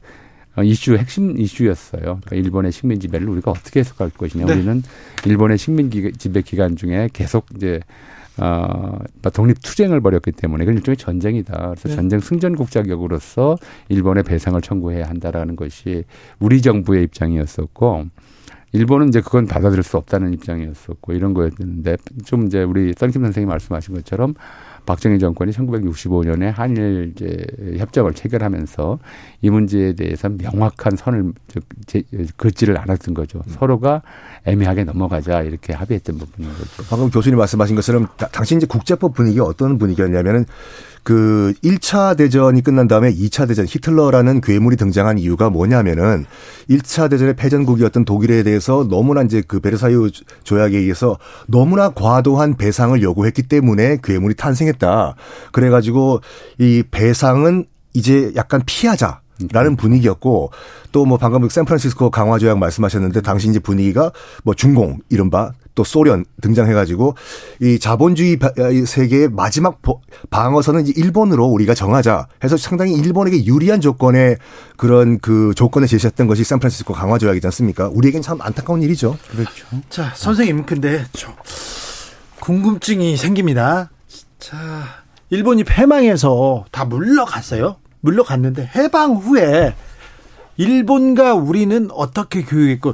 어, 이슈 핵심 이슈였어요. 그러니까 일본의 식민 지배를 우리가 어떻게 해석할 것이냐. 네. 우리는 일본의 식민 지배 기간 중에 계속 이제 어, 독립 투쟁을 벌였기 때문에 그건 일종의 전쟁이다. 그래서 네. 전쟁 승전국 자격으로서 일본의 배상을 청구해야 한다라는 것이 우리 정부의 입장이었었고 일본은 이제 그건 받아들일 수 없다는 입장이었었고 이런 거였는데 좀 이제 우리 썬킴 선생님이 말씀하신 것처럼 박정희 정권이 1965년에 한일 이제 협정을 체결하면서 이 문제에 대해서 명확한 선을 제, 긋지를 않았던 거죠. 음. 서로가 애매하게 넘어가자 이렇게 합의했던 부분인 거죠. 방금 교수님 말씀하신 것처럼 당시 이제 국제법 분위기가 어떤 분위기였냐면은 그 1차 대전이 끝난 다음에 2차 대전 히틀러라는 괴물이 등장한 이유가 뭐냐면은 1차 대전의 패전국이었던 독일에 대해서 너무나 이제 그 베르사유 조약에 의해서 너무나 과도한 배상을 요구했기 때문에 괴물이 탄생했다. 그래 가지고 이 배상은 이제 약간 피하자. 라는 분위기였고 또 뭐 방금 샌프란시스코 강화 조약 말씀하셨는데 당시 이제 분위기가 뭐 중공 이른바 또 소련 등장해가지고 이 자본주의 세계의 마지막 방어선은 이제 일본으로 우리가 정하자 해서 상당히 일본에게 유리한 조건의 그런 그 조건을 제시했던 것이 샌프란시스코 강화 조약이지 않습니까? 우리에겐 참 안타까운 일이죠. 그렇죠. 자 선생님 근데 저 궁금증이 생깁니다. 자 일본이 패망해서 다 물러갔어요. 물러갔는데 해방 후에 일본과 우리는 어떻게 교육했고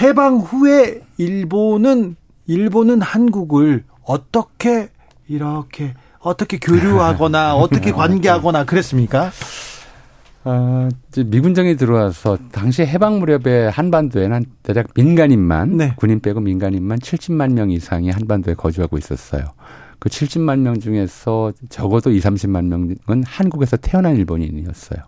해방 후에 일본은 일본은 한국을 어떻게 이렇게 어떻게 교류하거나 어떻게 관계하거나 그랬습니까? 어, 이제 미군정이 들어와서 당시 해방 무렵에 한반도에는 한 대략 민간인만 네. 군인 빼고 민간인만 70만 명 이상이 한반도에 거주하고 있었어요. 그 70만 명 중에서 적어도 2, 30만 명은 한국에서 태어난 일본인이었어요.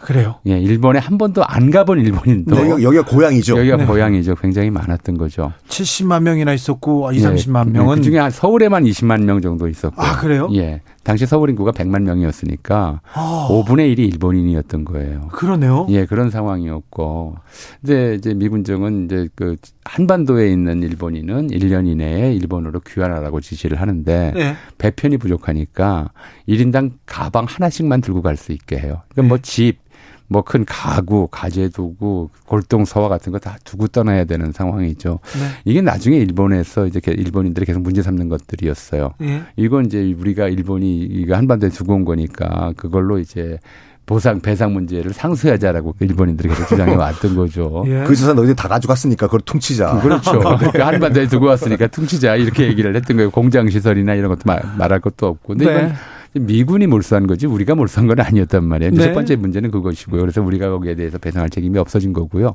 그래요? 예, 일본에 한 번도 안 가본 일본인도 네, 여기가 고향이죠. 여기가 네. 고향이죠. 굉장히 많았던 거죠. 70만 명이나 있었고 2, 30만 예, 명은 그중에 서울에만 20만 명 정도 있었고. 아, 그래요? 예. 당시 서울 인구가 100만 명이었으니까 아. 5분의 1이 일본인이었던 거예요. 그러네요. 예, 그런 상황이었고. 근데 이제 미군정은 이제 그 한반도에 있는 일본인은 1년 이내에 일본으로 귀환하라고 지시를 하는데 네. 배편이 부족하니까 1인당 가방 하나씩만 들고 갈 수 있게 해요. 그러니까 뭐 네. 뭐 집, 뭐 큰 가구, 가재도구, 골동서화 같은 거 다 두고 떠나야 되는 상황이죠. 네. 이게 나중에 일본에서 이제 일본인들이 계속 문제 삼는 것들이었어요. 네. 이건 이제 우리가 일본이 이거 한반도에 두고 온 거니까 그걸로 이제 보상 배상 문제를 상쇄하자라고 일본인들이 계속 주장해 왔던 거죠. 예. 그 재산 너희들 다 가져갔으니까 그걸 퉁치자. 그렇죠. 그러니까 한반도에 두고 왔으니까 퉁치자 이렇게 얘기를 했던 거예요. 공장 시설이나 이런 것도 말, 말할 것도 없고. 근데 네. 이건 미군이 몰수한 거지 우리가 몰수한 건 아니었단 말이에요. 네. 첫 번째 문제는 그것이고요. 그래서 우리가 거기에 대해서 배상할 책임이 없어진 거고요.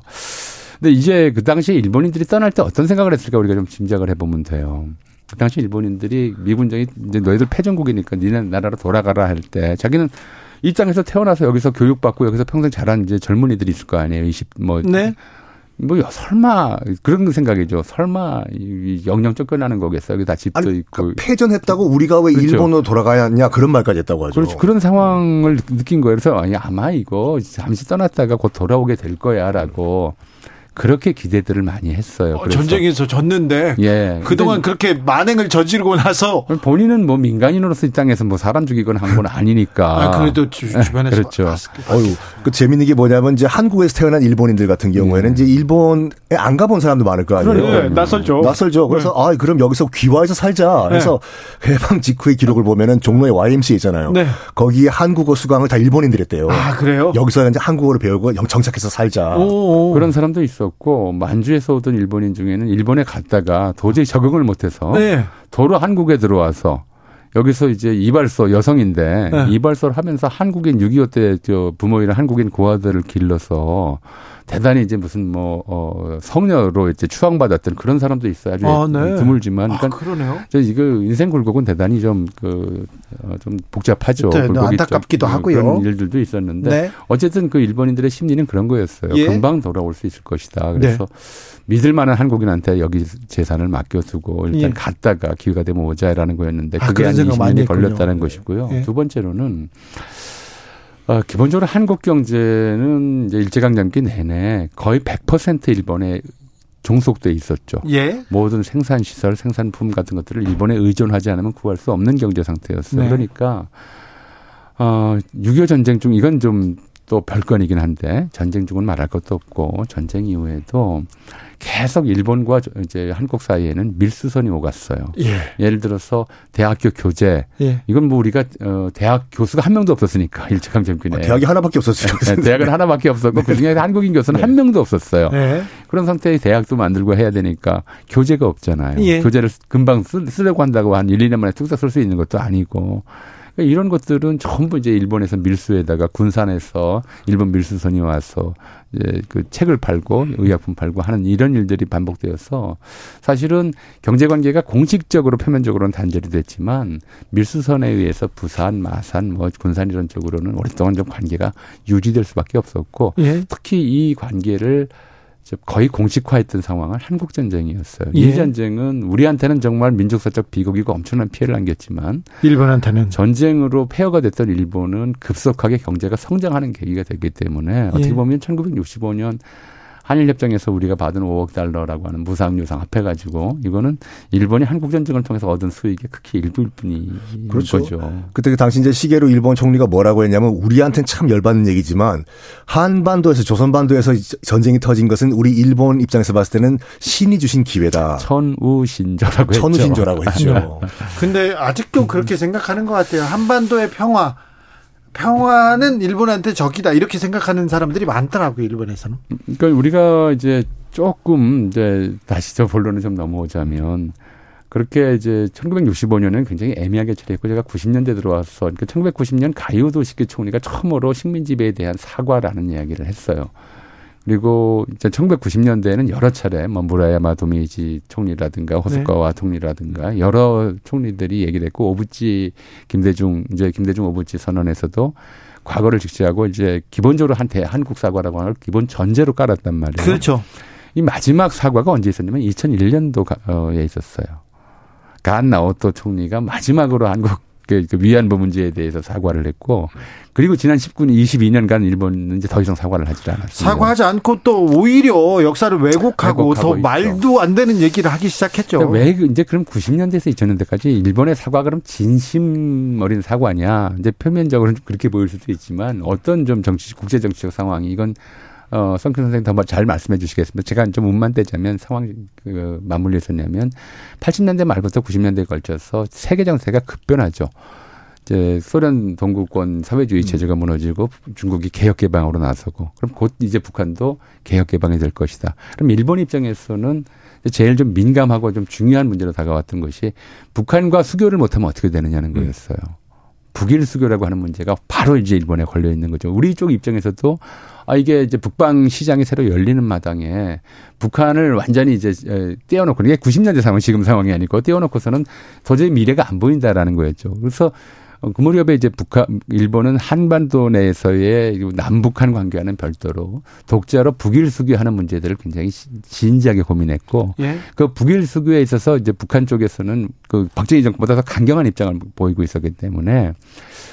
근데 이제 그 당시에 일본인들이 떠날 때 어떤 생각을 했을까 우리가 좀 짐작을 해보면 돼요. 그 당시 일본인들이 미군정이 이제 너희들 패전국이니까 니네 나라로 돌아가라 할 때 자기는 이 땅에서 태어나서 여기서 교육받고 여기서 평생 자란 이제 젊은이들이 있을 거 아니에요. 20뭐 네. 뭐 설마 그런 생각이죠. 설마 영영 쫓겨나는 거겠어. 여기 다 집도 아니, 있고 그러니까 패전했다고 우리가 왜 그렇죠. 일본으로 돌아가야 하냐 그런 말까지 했다고 하죠. 그렇죠. 그런 상황을 느낀 거예요. 그래서 아니 아마 이거 잠시 떠났다가 곧 돌아오게 될 거야라고 그렇게 기대들을 많이 했어요. 어, 전쟁에서 졌는데 예. 그동안 그렇게 만행을 저지르고 나서 본인은 뭐 민간인으로서 이 땅에서 뭐 사람 죽이거나 한 건 아니니까. 아, 그래도 주, 변에서 그렇죠. 어유 그 재밌는 게 뭐냐면 이제 한국에서 태어난 일본인들 같은 경우에는 예. 이제 일본에 안 가본 사람도 많을 거 아니에요. 네, 낯설죠. 낯설죠. 그래서 네. 아 그럼 여기서 귀화해서 살자. 해서 네. 해방 직후의 기록을 보면은 종로에 YMCA 있잖아요. 네. 거기에 한국어 수강을 다 일본인들이 했대요. 아 그래요? 여기서 이제 한국어를 배우고 정착해서 살자. 오오. 그런 사람도 있어. 있었고 만주에서 오던 일본인 중에는 일본에 갔다가 도저히 적응을 못해서 네. 도로 한국에 들어와서 여기서 이제 이발소 여성인데 네. 이발소를 하면서 한국인 6.25 때 저 부모이랑 한국인 고아들을 길러서 대단히 이제 무슨 뭐, 어, 성녀로 이제 추앙받았던 그런 사람도 있어요. 아주 아, 네. 드물지만. 아, 그러니까 아, 그러네요. 저 이거 인생 굴곡은 대단히 좀 그, 어, 좀 복잡하죠. 네, 네 안타깝기도 좀, 하고요. 그런 일들도 있었는데. 네. 어쨌든 그 일본인들의 심리는 그런 거였어요. 예. 금방 돌아올 수 있을 것이다. 그래서 네. 믿을 만한 한국인한테 여기 재산을 맡겨두고 일단 예. 갔다가 기회가 되면 오자라는 거였는데 아, 그게 한 20년이 걸렸다는 것이고요. 예. 두 번째로는 어, 기본적으로 한국 경제는 이제 일제강점기 내내 거의 100% 일본에 종속돼 있었죠. 예. 모든 생산 시설, 생산품 같은 것들을 일본에 의존하지 않으면 구할 수 없는 경제 상태였어요. 네. 그러니까 어 6.25 전쟁 중 이건 좀 또 별건이긴 한데 전쟁 중은 말할 것도 없고 전쟁 이후에도 계속 일본과 이제 한국 사이에는 밀수선이 오갔어요. 예. 예를 들어서 대학교 교재. 예. 이건 뭐 우리가 어 대학 교수가 한 명도 없었으니까 일제강 점기에. 어, 대학이 하나밖에 없었어요. 네, 대학은 하나밖에 없었고 네. 그중에 한국인 교수는 네. 한 명도 없었어요. 네. 그런 상태의 대학도 만들고 해야 되니까 교재가 없잖아요. 예. 교재를 금방 쓰, 쓰려고 한다고 한 1, 2년 만에 뚝딱 쓸 수 있는 것도 아니고 그러니까 이런 것들은 전부 이제 일본에서 밀수에다가 군산에서 일본 밀수선이 와서 이제 그 책을 팔고 의약품 팔고 하는 이런 일들이 반복되어서 사실은 경제 관계가 공식적으로 표면적으로는 단절이 됐지만 밀수선에 의해서 부산, 마산, 뭐 군산 이런 쪽으로는 오랫동안 좀 관계가 유지될 수밖에 없었고 예. 특히 이 관계를 거의 공식화했던 상황은 한국 전쟁이었어요. 예. 이 전쟁은 우리한테는 정말 민족사적 비극이고 엄청난 피해를 안겼지만 일본한테는 전쟁으로 폐허가 됐던 일본은 급속하게 경제가 성장하는 계기가 됐기 때문에 어떻게 예. 보면 1965년 한일협정에서 우리가 받은 5억 달러라고 하는 무상 유상 합해가지고 이거는 일본이 한국 전쟁을 통해서 얻은 수익의 극히 일부일 뿐인 그렇죠. 거죠. 그때 그 당시 이제 시계로 일본 총리가 뭐라고 했냐면 우리한테는 참 열받는 얘기지만 한반도에서 조선반도에서 전쟁이 터진 것은 우리 일본 입장에서 봤을 때는 신이 주신 기회다. 천우신조라고 했죠. 천우신조라고 했죠. 근데 아직도 그렇게 생각하는 것 같아요. 한반도의 평화 평화는 일본한테 적이다 이렇게 생각하는 사람들이 많더라고요 일본에서는. 그러니까 우리가 이제 조금 이제 다시 저 본론을 좀 넘어오자면 그렇게 이제 1965년은 굉장히 애매하게 처리했고 제가 90년대 들어와서 그러니까 1990년 가이오도 시키 총리가 처음으로 식민 지배에 대한 사과라는 이야기를 했어요. 그리고 이제 1990년대에는 여러 차례 뭐 무라야마 도미지 총리라든가 호소카와 총리라든가 여러 총리들이 얘기를 했고 오부치 김대중 이제 김대중 오부치 선언에서도 과거를 직시하고 이제 기본적으로 한 대 한국 사과라고 하는 걸 기본 전제로 깔았단 말이에요. 그렇죠. 이 마지막 사과가 언제 있었냐면 2001년도에 있었어요. 간 나오토 총리가 마지막으로 한국 그 위안부 문제에 대해서 사과를 했고 그리고 지난 19년 22년간 일본은 이제 더 이상 사과를 하지 않았습니다. 사과하지 않고 또 오히려 역사를 왜곡하고, 왜곡하고 더 있죠. 말도 안 되는 얘기를 하기 시작했죠. 그러니까 왜 그- 이제 그럼 90년대에서 2000년대까지 일본의 사과 그럼 진심 어린 사과냐? 이제 표면적으로는 좀 그렇게 보일 수도 있지만 어떤 좀 정치 국제 정치적 상황이 이건 어 성큰 선생 더 잘 말씀해 주시겠습니다. 제가 좀 운만 떼자면 상황 그 맞물려 있었냐면 80년대 말부터 90년대에 걸쳐서 세계 정세가 급변하죠. 이제 소련 동구권 사회주의 체제가 무너지고 중국이 개혁 개방으로 나서고 그럼 곧 이제 북한도 개혁 개방이 될 것이다. 그럼 일본 입장에서는 제일 좀 민감하고 좀 중요한 문제로 다가왔던 것이 북한과 수교를 못하면 어떻게 되느냐는 거였어요. 북일 수교라고 하는 문제가 바로 이제 일본에 걸려 있는 거죠. 우리 쪽 입장에서도 아 이게 이제 북방 시장이 새로 열리는 마당에 북한을 완전히 이제 에, 떼어놓고 이게 90년대 상황 지금 상황이 아니고 떼어놓고서는 도저히 미래가 안 보인다라는 거였죠. 그래서 어, 그 무렵에 이제 북한 일본은 한반도 내에서의 남북한 관계와는 별도로 독자로 북일 수교하는 문제들을 굉장히 시- 진지하게 고민했고 예. 그 북일 수교에 있어서 이제 북한 쪽에서는 그 박정희 정권보다 더 강경한 입장을 보이고 있었기 때문에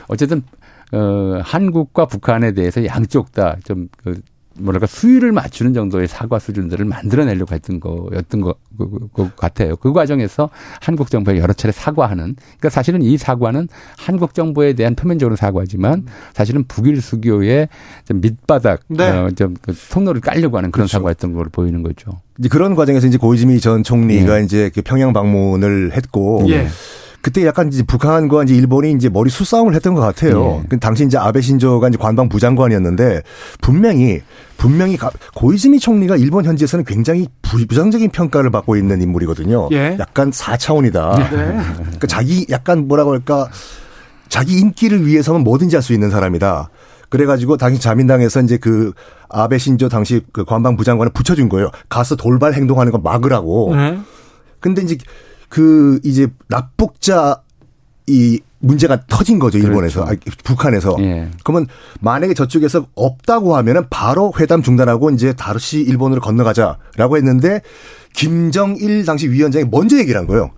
어쨌든 어 한국과 북한에 대해서 양쪽 다좀 그 뭐랄까 수위를 맞추는 정도의 사과 수준들을 만들어내려고 했던 거였던 것, 그- 그- 것 같아요. 그 과정에서 한국 정부에 여러 차례 사과하는 그러니까 사실은 이 사과는 한국 정부에 대한 표면적으로 사과지만 사실은 북일 수교의 좀 밑바닥 네. 어, 좀그 통로를 깔려고 하는 그런 그렇죠. 사과였던 걸로 보이는 거죠. 이제 그런 과정에서 이제 고이즈미 전 총리가 예. 이제 그 평양 방문을 했고 예. 그때 약간 이제 북한과 이제 일본이 이제 머리 수싸움을 했던 것 같아요. 예. 그 당시 이제 아베 신조가 이제 관방부 장관이었는데 분명히 분명히 가- 고이즈미 총리가 일본 현지에서는 굉장히 부- 부정적인 평가를 받고 있는 인물이거든요. 예. 약간 4차원이다. 네. 그러니까 자기 약간 뭐라고 할까 자기 인기를 위해서는 뭐든지 할 수 있는 사람이다. 그래가지고 당시 자민당에서 이제 그 아베 신조 당시 그 관방부 장관을 붙여준 거예요. 가서 돌발 행동하는 거 막으라고. 네. 근데 이제 그 이제 납북자 이 문제가 터진 거죠 일본에서 그렇죠. 아니, 북한에서 예. 그러면 만약에 저쪽에서 없다고 하면은 바로 회담 중단하고 이제 다시 일본으로 건너가자라고 했는데 김정일 당시 위원장이 먼저 얘기를 한 거예요.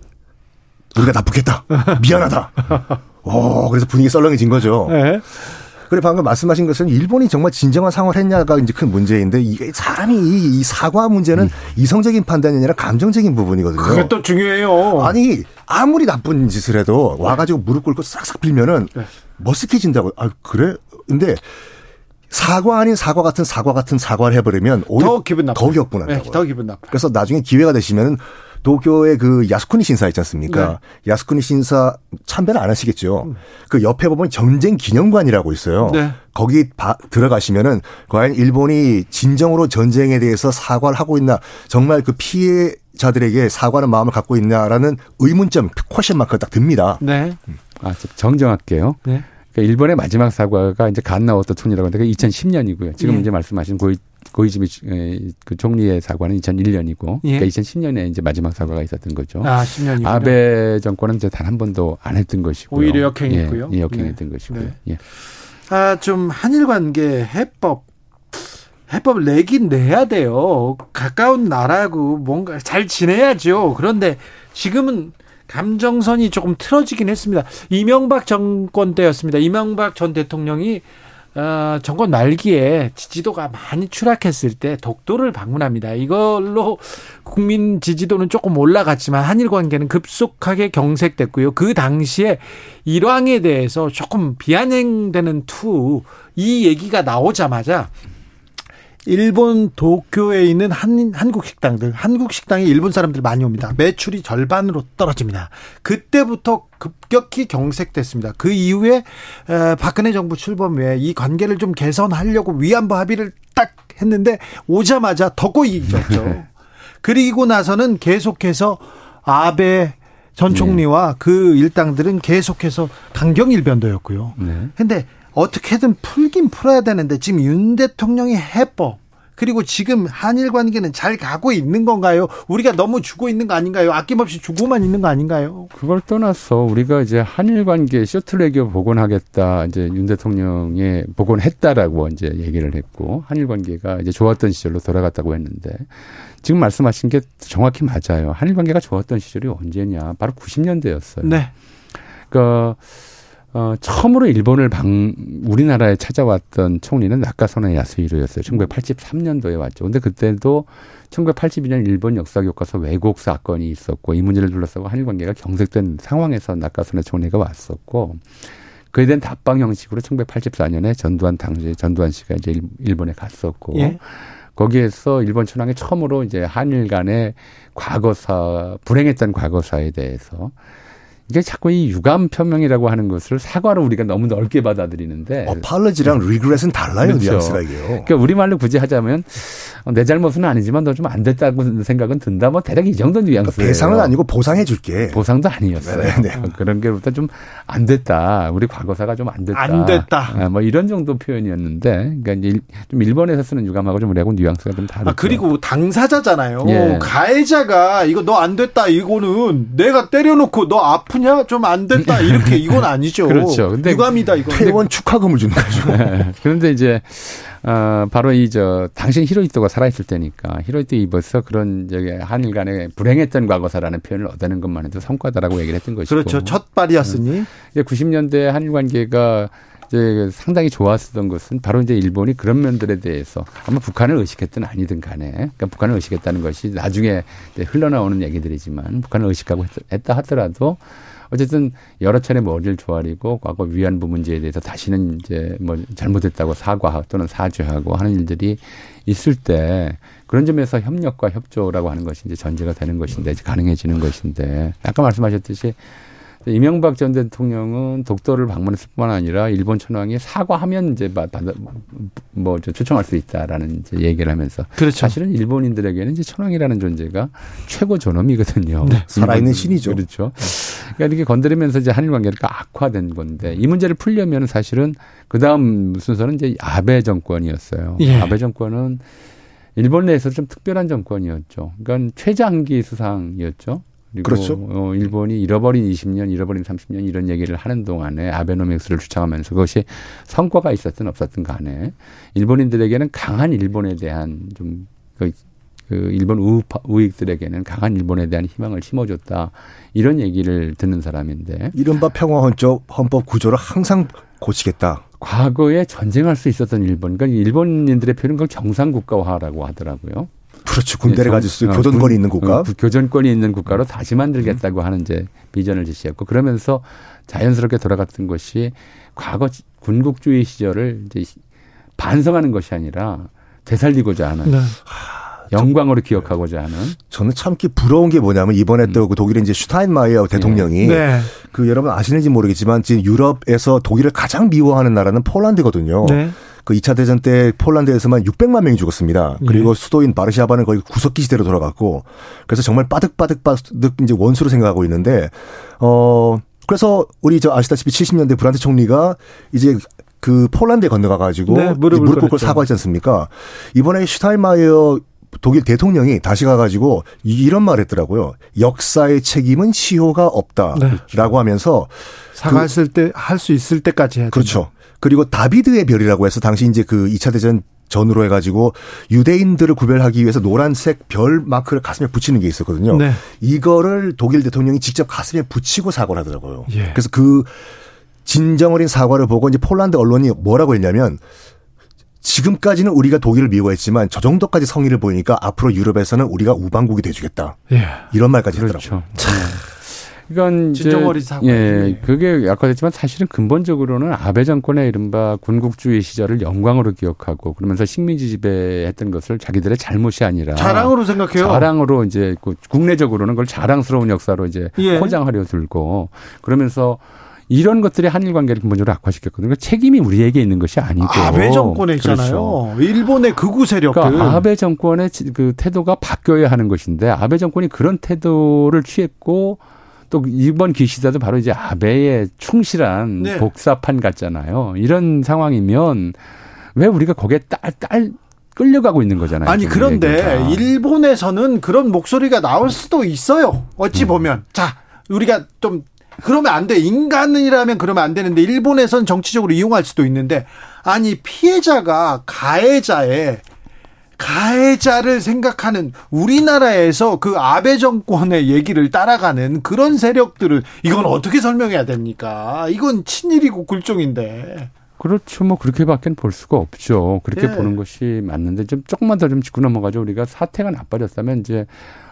우리가 납북했다. 미안하다. 어, 그래서 분위기 썰렁해진 거죠. 네. 그래 방금 말씀하신 것은 일본이 정말 진정한 상황을 했냐가 이제 큰 문제인데 이게 사람이 이, 이 사과 문제는 이성적인 판단이 아니라 감정적인 부분이거든요. 그게 또 중요해요. 아니 아무리 나쁜 짓을 해도 와가지고 무릎 꿇고 싹싹 빌면은 네. 머쓱해진다고. 아 그래? 근데 사과 아닌 사과 같은 사과 같은 사과를 해버리면 오히려 더 기분 나빠. 더 격분한다고. 네, 더 기분 나빠. 그래서 나중에 기회가 되시면 도쿄의 그 야스쿠니 신사 있지 않습니까? 야스쿠니 신사 참배는 안 하시겠죠. 그 옆에 보면 전쟁 기념관이라고 있어요. 네. 거기 바- 들어가시면은 과연 일본이 진정으로 전쟁에 대해서 사과를 하고 있나 정말 그 피해 자들에게 사과하는 마음을 갖고 있나라는 의문점 question mark가 딱 듭니다. 네. 아, 정정할게요. 네. 그러니까 일본의 마지막 사과가 이제 간나오토 총리라고 하는데 2010년이고요. 지금 예. 이제 말씀하신 고이 고이즈미 그 총리의 사과는 2001년이고 예. 그러니까 2010년에 이제 마지막 사과가 있었던 거죠. 아, 10년이요. 아베 정권은 이제 단 한 번도 안 했던 것이고요. 오히려 역행했고요. 예, 예 역행했던 네. 것이고요. 네. 예. 아, 좀 한일 관계 해법 해법을 내긴 내야 돼요. 가까운 나라고 뭔가 잘 지내야죠. 그런데 지금은 감정선이 조금 틀어지긴 했습니다. 이명박 정권 때였습니다. 이명박 전 대통령이 어, 정권 말기에 지지도가 많이 추락했을 때 독도를 방문합니다. 이걸로 국민 지지도는 조금 올라갔지만 한일 관계는 급속하게 경색됐고요. 그 당시에 일왕에 대해서 조금 비아냥되는 투 이 얘기가 나오자마자 일본 도쿄에 있는 한, 한국 식당들, 한국 식당에 일본 사람들 많이 옵니다. 매출이 절반으로 떨어집니다. 그때부터 급격히 경색됐습니다. 그 이후에 에, 박근혜 정부 출범 후에 이 관계를 좀 개선하려고 위안부 합의를 딱 했는데 오자마자 더 꼬이졌죠. 그리고 나서는 계속해서 아베 전 총리와 네. 그 일당들은 계속해서 강경일변도였고요. 네. 근데 어떻게든 풀긴 풀어야 되는데 지금 윤 대통령의 해법 그리고 지금 한일 관계는 잘 가고 있는 건가요? 우리가 너무 주고 있는 거 아닌가요? 아낌없이 주고만 있는 거 아닌가요? 그걸 떠나서 우리가 이제 한일 관계 셔틀 외교 복원하겠다 이제 윤 대통령의 복원했다라고 이제 얘기를 했고 한일 관계가 이제 좋았던 시절로 돌아갔다고 했는데 지금 말씀하신 게 정확히 맞아요. 한일 관계가 좋았던 시절이 언제냐? 바로 90년대였어요. 네. 그러니까 어, 처음으로 일본을 방, 우리나라에 찾아왔던 총리는 나카소네 야스히로였어요. 1983년도에 왔죠. 근데 그때도 1982년 일본 역사 교과서 왜곡 사건이 있었고 이 문제를 둘러싸고 한일 관계가 경색된 상황에서 나카소네 총리가 왔었고 그에 대한 답방 형식으로 1984년에 전두환 당시 전두환 씨가 이제 일본에 갔었고 예. 거기에서 일본 천황이 처음으로 이제 한일 간의 과거사 불행했던 과거사에 대해서 이게 자꾸 이 유감 표명이라고 하는 것을 사과로 우리가 너무 넓게 받아들이는데 어팔러지랑 리그렛은 달라요, 그렇죠. 뉘앙스가 이게요. 그러니까 우리말로 굳이 하자면 어, 내 잘못은 아니지만 너 좀 안 됐다고 생각은 든다. 뭐 대략 이 정도 뉘앙스예요. 그러니까 배상은 아니고 보상해 줄게. 보상도 아니었어요. 네네. 네. 어, 그런 게부터 좀안 됐다. 우리 과거사가 좀 안 됐다. 안 됐다. 아, 뭐 이런 정도 표현이었는데 그러니까 이제 좀 일본에서 쓰는 유감하고 좀 우리하고 뉘앙스가 좀 다르죠. 아, 그리고 당사자잖아요. 예. 가해자가 이거 너 안 됐다. 이거는 내가 때려놓고 너 아 프냐? 좀안 됐다. 이렇게 이건 아니죠. 그렇죠. 근데 유감이다 이거. 퇴원 축하금을 주는 거죠. 네. 그런데 이제 어, 바로 이 저 당신 히로이토가 살아있을 때니까 히로이토 입어서 그런 저기 한일 간에 불행했던 과거사라는 표현을 얻어낸 것만 해도 성과다라고 얘기를 했던 것이고. 그렇죠. 첫 발이었으니. 음. 90년대 한일 관계가 이제 상당히 좋았었던 것은 바로 이제 일본이 그런 면들에 대해서 아마 북한을 의식했든 아니든 간에 그러니까 북한을 의식했다는 것이 나중에 흘러나오는 얘기들이지만 북한을 의식하고 했다 하더라도 어쨌든 여러 차례 머리를 조아리고 과거 위안부 문제에 대해서 다시는 이제 뭐 잘못했다고 사과 또는 사죄하고 하는 일들이 있을 때 그런 점에서 협력과 협조라고 하는 것이 이제 전제가 되는 것인데 이제 가능해지는 것인데 아까 말씀하셨듯이 이명박 전 대통령은 독도를 방문했을 뿐만 아니라 일본 천황이 사과하면 이제 뭐 초청할 수 있다라는 이제 얘기를 하면서 그렇죠. 사실은 일본인들에게는 이제 천황이라는 존재가 최고 존엄이거든요. 네. 살아있는 신이죠. 그렇죠. 그러니까 이렇게 건드리면서 이제 한일 관계가 악화된 건데 이 문제를 풀려면 사실은 그 다음 순서는 이제 아베 정권이었어요. 예. 아베 정권은 일본 내에서 좀 특별한 정권이었죠. 그러니까 최장기 수상이었죠. 그리고 그렇죠. 어, 일본이 잃어버린 20년, 잃어버린 30년 이런 얘기를 하는 동안에 아베노믹스를 주창하면서 그것이 성과가 있었든 없었든 간에 일본인들에게는 강한 일본에 대한 좀 그, 그 일본 우파, 우익들에게는 강한 일본에 대한 희망을 심어줬다 이런 얘기를 듣는 사람인데 이른바 평화헌법 헌법 구조를 항상 고치겠다. 과거에 전쟁할 수 있었던 일본, 그러니까 일본인들의 표현은 그걸 경상국가화라고 하더라고요. 그렇죠. 군대를 네, 가질 수 있는 어, 교전권이 있는 국가. 어, 교전권이 있는 국가로 다시 만들겠다고 음. 하는 이제 비전을 제시했고 그러면서 자연스럽게 돌아갔던 것이 과거 군국주의 시절을 이제 반성하는 것이 아니라 되살리고자 하는 네. 영광으로 기억하고자 하는. 저는 참 부러운 게 뭐냐면 이번에 음. 또그 독일의 이제 슈타인마이어 대통령이 네. 그 여러분 아시는지 모르겠지만 지금 유럽에서 독일을 가장 미워하는 나라는 폴란드거든요. 네. 그 2차 대전 때 폴란드에서만 600만 명이 죽었습니다. 그리고 예. 수도인 바르샤바는 거의 구석기 시대로 돌아갔고 그래서 정말 빠득빠득 빠득 이제 원수로 생각하고 있는데 어 그래서 우리 저 아시다시피 70년대 브란트 총리가 이제 그 폴란드에 건너가 가지고 네, 무릎 꿇고. 사과하지 않습니까? 이번에 슈타인마이어 독일 대통령이 다시 가가지고 이런 말 했더라고요. 역사의 책임은 시효가 없다라고 네. 하면서 사과했을 때할 수 있을 때까지 해야. 그렇죠. 그리고 다비드의 별이라고 해서 당시 이제 그 2차 대전 전으로 해가지고 유대인들을 구별하기 위해서 노란색 별 마크를 가슴에 붙이는 게 있었거든요. 네. 이거를 독일 대통령이 직접 가슴에 붙이고 사과를 하더라고요. 예. 그래서 그 진정 어린 사과를 보고 이제 폴란드 언론이 뭐라고 했냐면 지금까지는 우리가 독일을 미워했지만 저 정도까지 성의를 보이니까 앞으로 유럽에서는 우리가 우방국이 돼주겠다. 예. 이런 말까지 했더라고요. 그렇죠. 이건 이제 진정 어린 사과. 예, 그게 약화됐지만 사실은 근본적으로는 아베 정권의 이른바 군국주의 시절을 영광으로 기억하고 그러면서 식민지 지배했던 것을 자기들의 잘못이 아니라 자랑으로 생각해요. 자랑으로 이제 그 국내적으로는 그걸 자랑스러운 역사로 이제 예. 포장하려 들고 그러면서 이런 것들이 한일 관계를 근본적으로 악화시켰거든요. 그러니까 책임이 우리에게 있는 것이 아니고 아베 정권에 있잖아요. 일본의 극우 세력들. 그렇죠. 그러니까 아베 정권의 지- 그 태도가 바뀌어야 하는 것인데 아베 정권이 그런 태도를 취했고 또 이번 기시다도 바로 이제 아베의 충실한 네. 복사판 같잖아요. 이런 상황이면 왜 우리가 거기에 딸, 딸 끌려가고 있는 거잖아요. 아니 그런데. 일본에서는 그런 목소리가 나올 수도 있어요. 음. 어찌 보면 자 우리가 좀 그러면 안 돼. 인간이라면 그러면 안 되는데 일본에선 정치적으로 이용할 수도 있는데 아니 피해자가 가해자의 가해자를 생각하는 우리나라에서 그 아베 정권의 얘기를 따라가는 그런 세력들을 이건 어떻게 설명해야 됩니까? 이건 친일이고 굴종인데. 그렇죠. 뭐 그렇게밖에 볼 수가 없죠. 그렇게 예. 보는 것이 맞는데 좀 조금만 더 좀 짚고 넘어가죠. 우리가 사태가 나빠졌다면 이제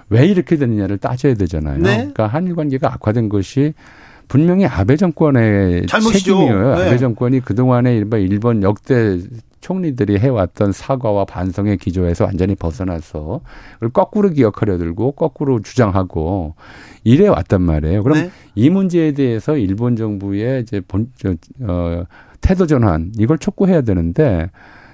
왜 이렇게 됐느냐를 따져야 되잖아요. 네. 그러니까 한일 관계가 악화된 것이 분명히 아베 정권의 잘못이죠. 책임이에요. 네. 아베 정권이 그동안에 일본 일본 역대 총리들이 해왔던 사과와 반성의 기조에서 완전히 벗어나서 그걸 거꾸로 기억하려 들고 거꾸로 주장하고 이래 왔단 말이에요. 그럼 네. 이 문제에 대해서 일본 정부의 이제 본, 저, 어, 태도 전환 이걸 촉구해야 되는데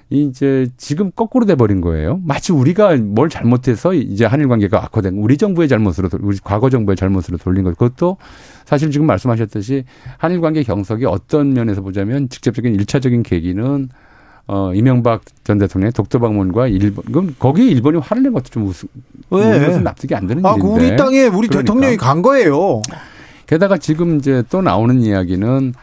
이제 지금 거꾸로 돼 버린 거예요. 마치 우리가 뭘 잘못해서 이제 한일 관계가 악화된 거, 우리 정부의 잘못으로 돌- 우리 과거 정부의 잘못으로 돌린 것. 그것도 사실 지금 말씀하셨듯이 한일 관계 경색이 어떤 면에서 보자면 직접적인 일차적인 계기는 어 이명박 전 대통령의 독도 방문과 일본 그럼 거기에 일본이 화를 낸 것도 좀 우스, 왜? 납득이 안 되는 아, 그 일인데. 우리 땅에 우리 그러니까. 대통령이 간 거예요. 게다가 지금 이제 또 나오는 이야기는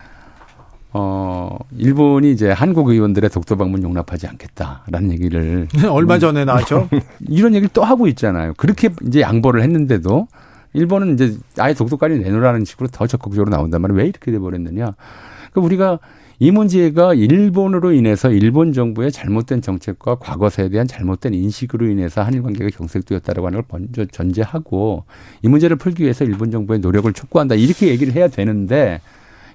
어 일본이 이제 한국 의원들의 독도 방문 용납하지 않겠다라는 얘기를 얼마 전에 나왔죠. 이런 얘기를 또 하고 있잖아요. 그렇게 이제 양보를 했는데도 일본은 이제 아예 독도까지 내놓으라는 식으로 더 적극적으로 나온단 말이에요. 왜 이렇게 돼 버렸느냐? 그러니까 우리가 이 문제가 일본으로 인해서 일본 정부의 잘못된 정책과 과거사에 대한 잘못된 인식으로 인해서 한일 관계가 경색되었다라고 하는 걸 먼저 전제하고 이 문제를 풀기 위해서 일본 정부의 노력을 촉구한다 이렇게 얘기를 해야 되는데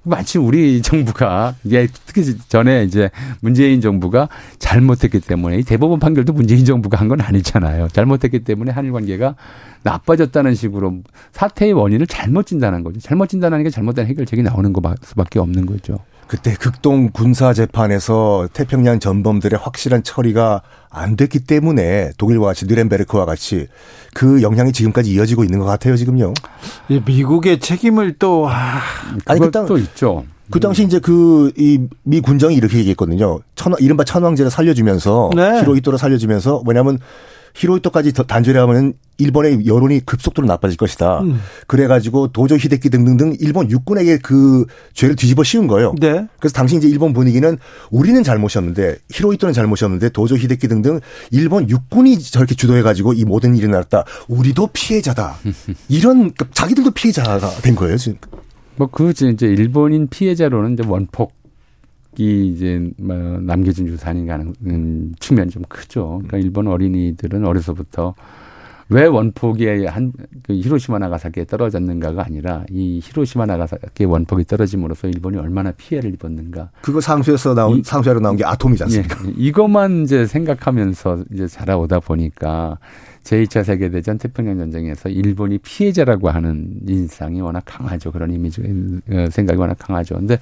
마치 우리 정부가 이게 특히 전에 이제 문재인 정부가 잘못했기 때문에 이 대법원 판결도 문재인 정부가 한 건 아니잖아요. 잘못했기 때문에 한일 관계가 나빠졌다는 식으로 사태의 원인을 잘못 진단한 거죠. 잘못 진단하는 게 잘못된 해결책이 나오는 거 수밖에 없는 거죠. 그때 극동 군사 재판에서 태평양 전범들의 확실한 처리가 안 됐기 때문에 독일과 같이 느렌베르크와 같이 그 영향이 지금까지 이어지고 있는 것 같아요, 지금요. 이 미국의 책임을 또 아, 아니, 그 그것도 땅- 있죠. 그 당시 이제 그 이 미 군정이 이렇게 얘기했거든요. 천 이른바 천황제를 살려주면서 네. 히로히토를 살려주면서 뭐냐면 히로히토까지 더 단죄하면 일본의 여론이 급속도로 나빠질 것이다. 음. 그래가지고 도조 히데키 등등등 일본 육군에게 그 죄를 뒤집어 씌운 거예요. 네. 그래서 당시 이제 일본 분위기는 우리는 잘못이었는데 히로히토는 잘못이었는데 도조 히데키 등등 일본 육군이 저렇게 주도해가지고 이 모든 일이 났다. 우리도 피해자다. 이런 그러니까 자기들도 피해자가 된 거예요 지금. 뭐 그 이제 일본인 피해자로는 이제 원폭 이 이제 뭐 남겨진 유산인가는 음, 측면이 좀 크죠. 그러니까 일본 어린이들은 어려서부터 왜 원폭이 한 그 히로시마 나가사키에 떨어졌는가가 아니라 이 히로시마 나가사키 원폭이 떨어짐으로써 일본이 얼마나 피해를 입었는가. 그거 상수에서 나온 이- 상수하로 나온 게 아톰이지 않습니까? 예, 이것만 이제 생각하면서 이제 자라오다 보니까 제2차 세계대전 태평양 전쟁에서 일본이 피해자라고 하는 인상이 워낙 강하죠. 그런 이미지, 어, 생각이 워낙 강하죠. 근데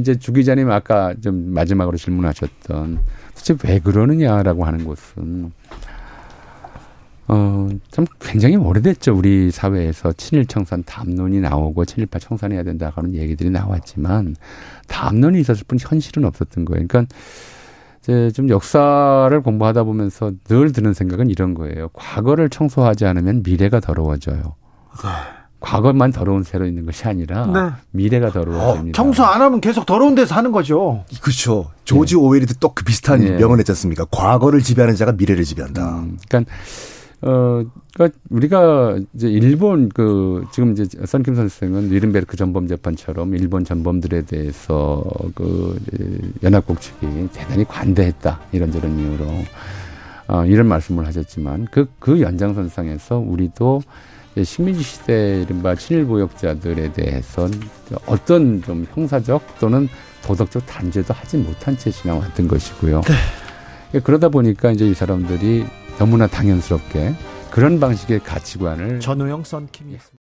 이제 주 기자님 아까 좀 마지막으로 질문하셨던 도대체 왜 그러느냐라고 하는 것은 어, 좀 굉장히 오래됐죠. 우리 사회에서 친일 청산 담론이 나오고 친일파 청산해야 된다 하는 얘기들이 나왔지만 담론이 있었을 뿐 현실은 없었던 거예요. 그러니까 이제 좀 역사를 공부하다 보면서 늘 드는 생각은 이런 거예요. 과거를 청소하지 않으면 미래가 더러워져요. 네. 과거만 더러운 새로 있는 것이 아니라 네. 미래가 더러워집니다. 어, 청소 안 하면 계속 더러운 데서 하는 거죠. 그렇죠. 조지 오웰이도 또그 비슷한 예. 명언 했지 않습니까? 과거를 지배하는 자가 미래를 지배한다. 음, 그러니까 어, 그러니까 우리가 이제 일본 그 지금 이제 선김 선생은 니른베르크 전범 재판처럼 일본 전범들에 대해서 그 연합국 측이 대단히 관대했다 이런저런 이유로 어, 이런 말씀을 하셨지만 그그 연장선상에서 우리도 식민지 시대 이른바 친일보역자들에 대해서 어떤 좀 형사적 또는 도덕적 단죄도 하지 못한 채 지나왔던 것이고요. 예, 그러다 보니까 이제 이 사람들이 너무나 당연스럽게 그런 방식의 가치관을 전우영 썬킴이었습니다.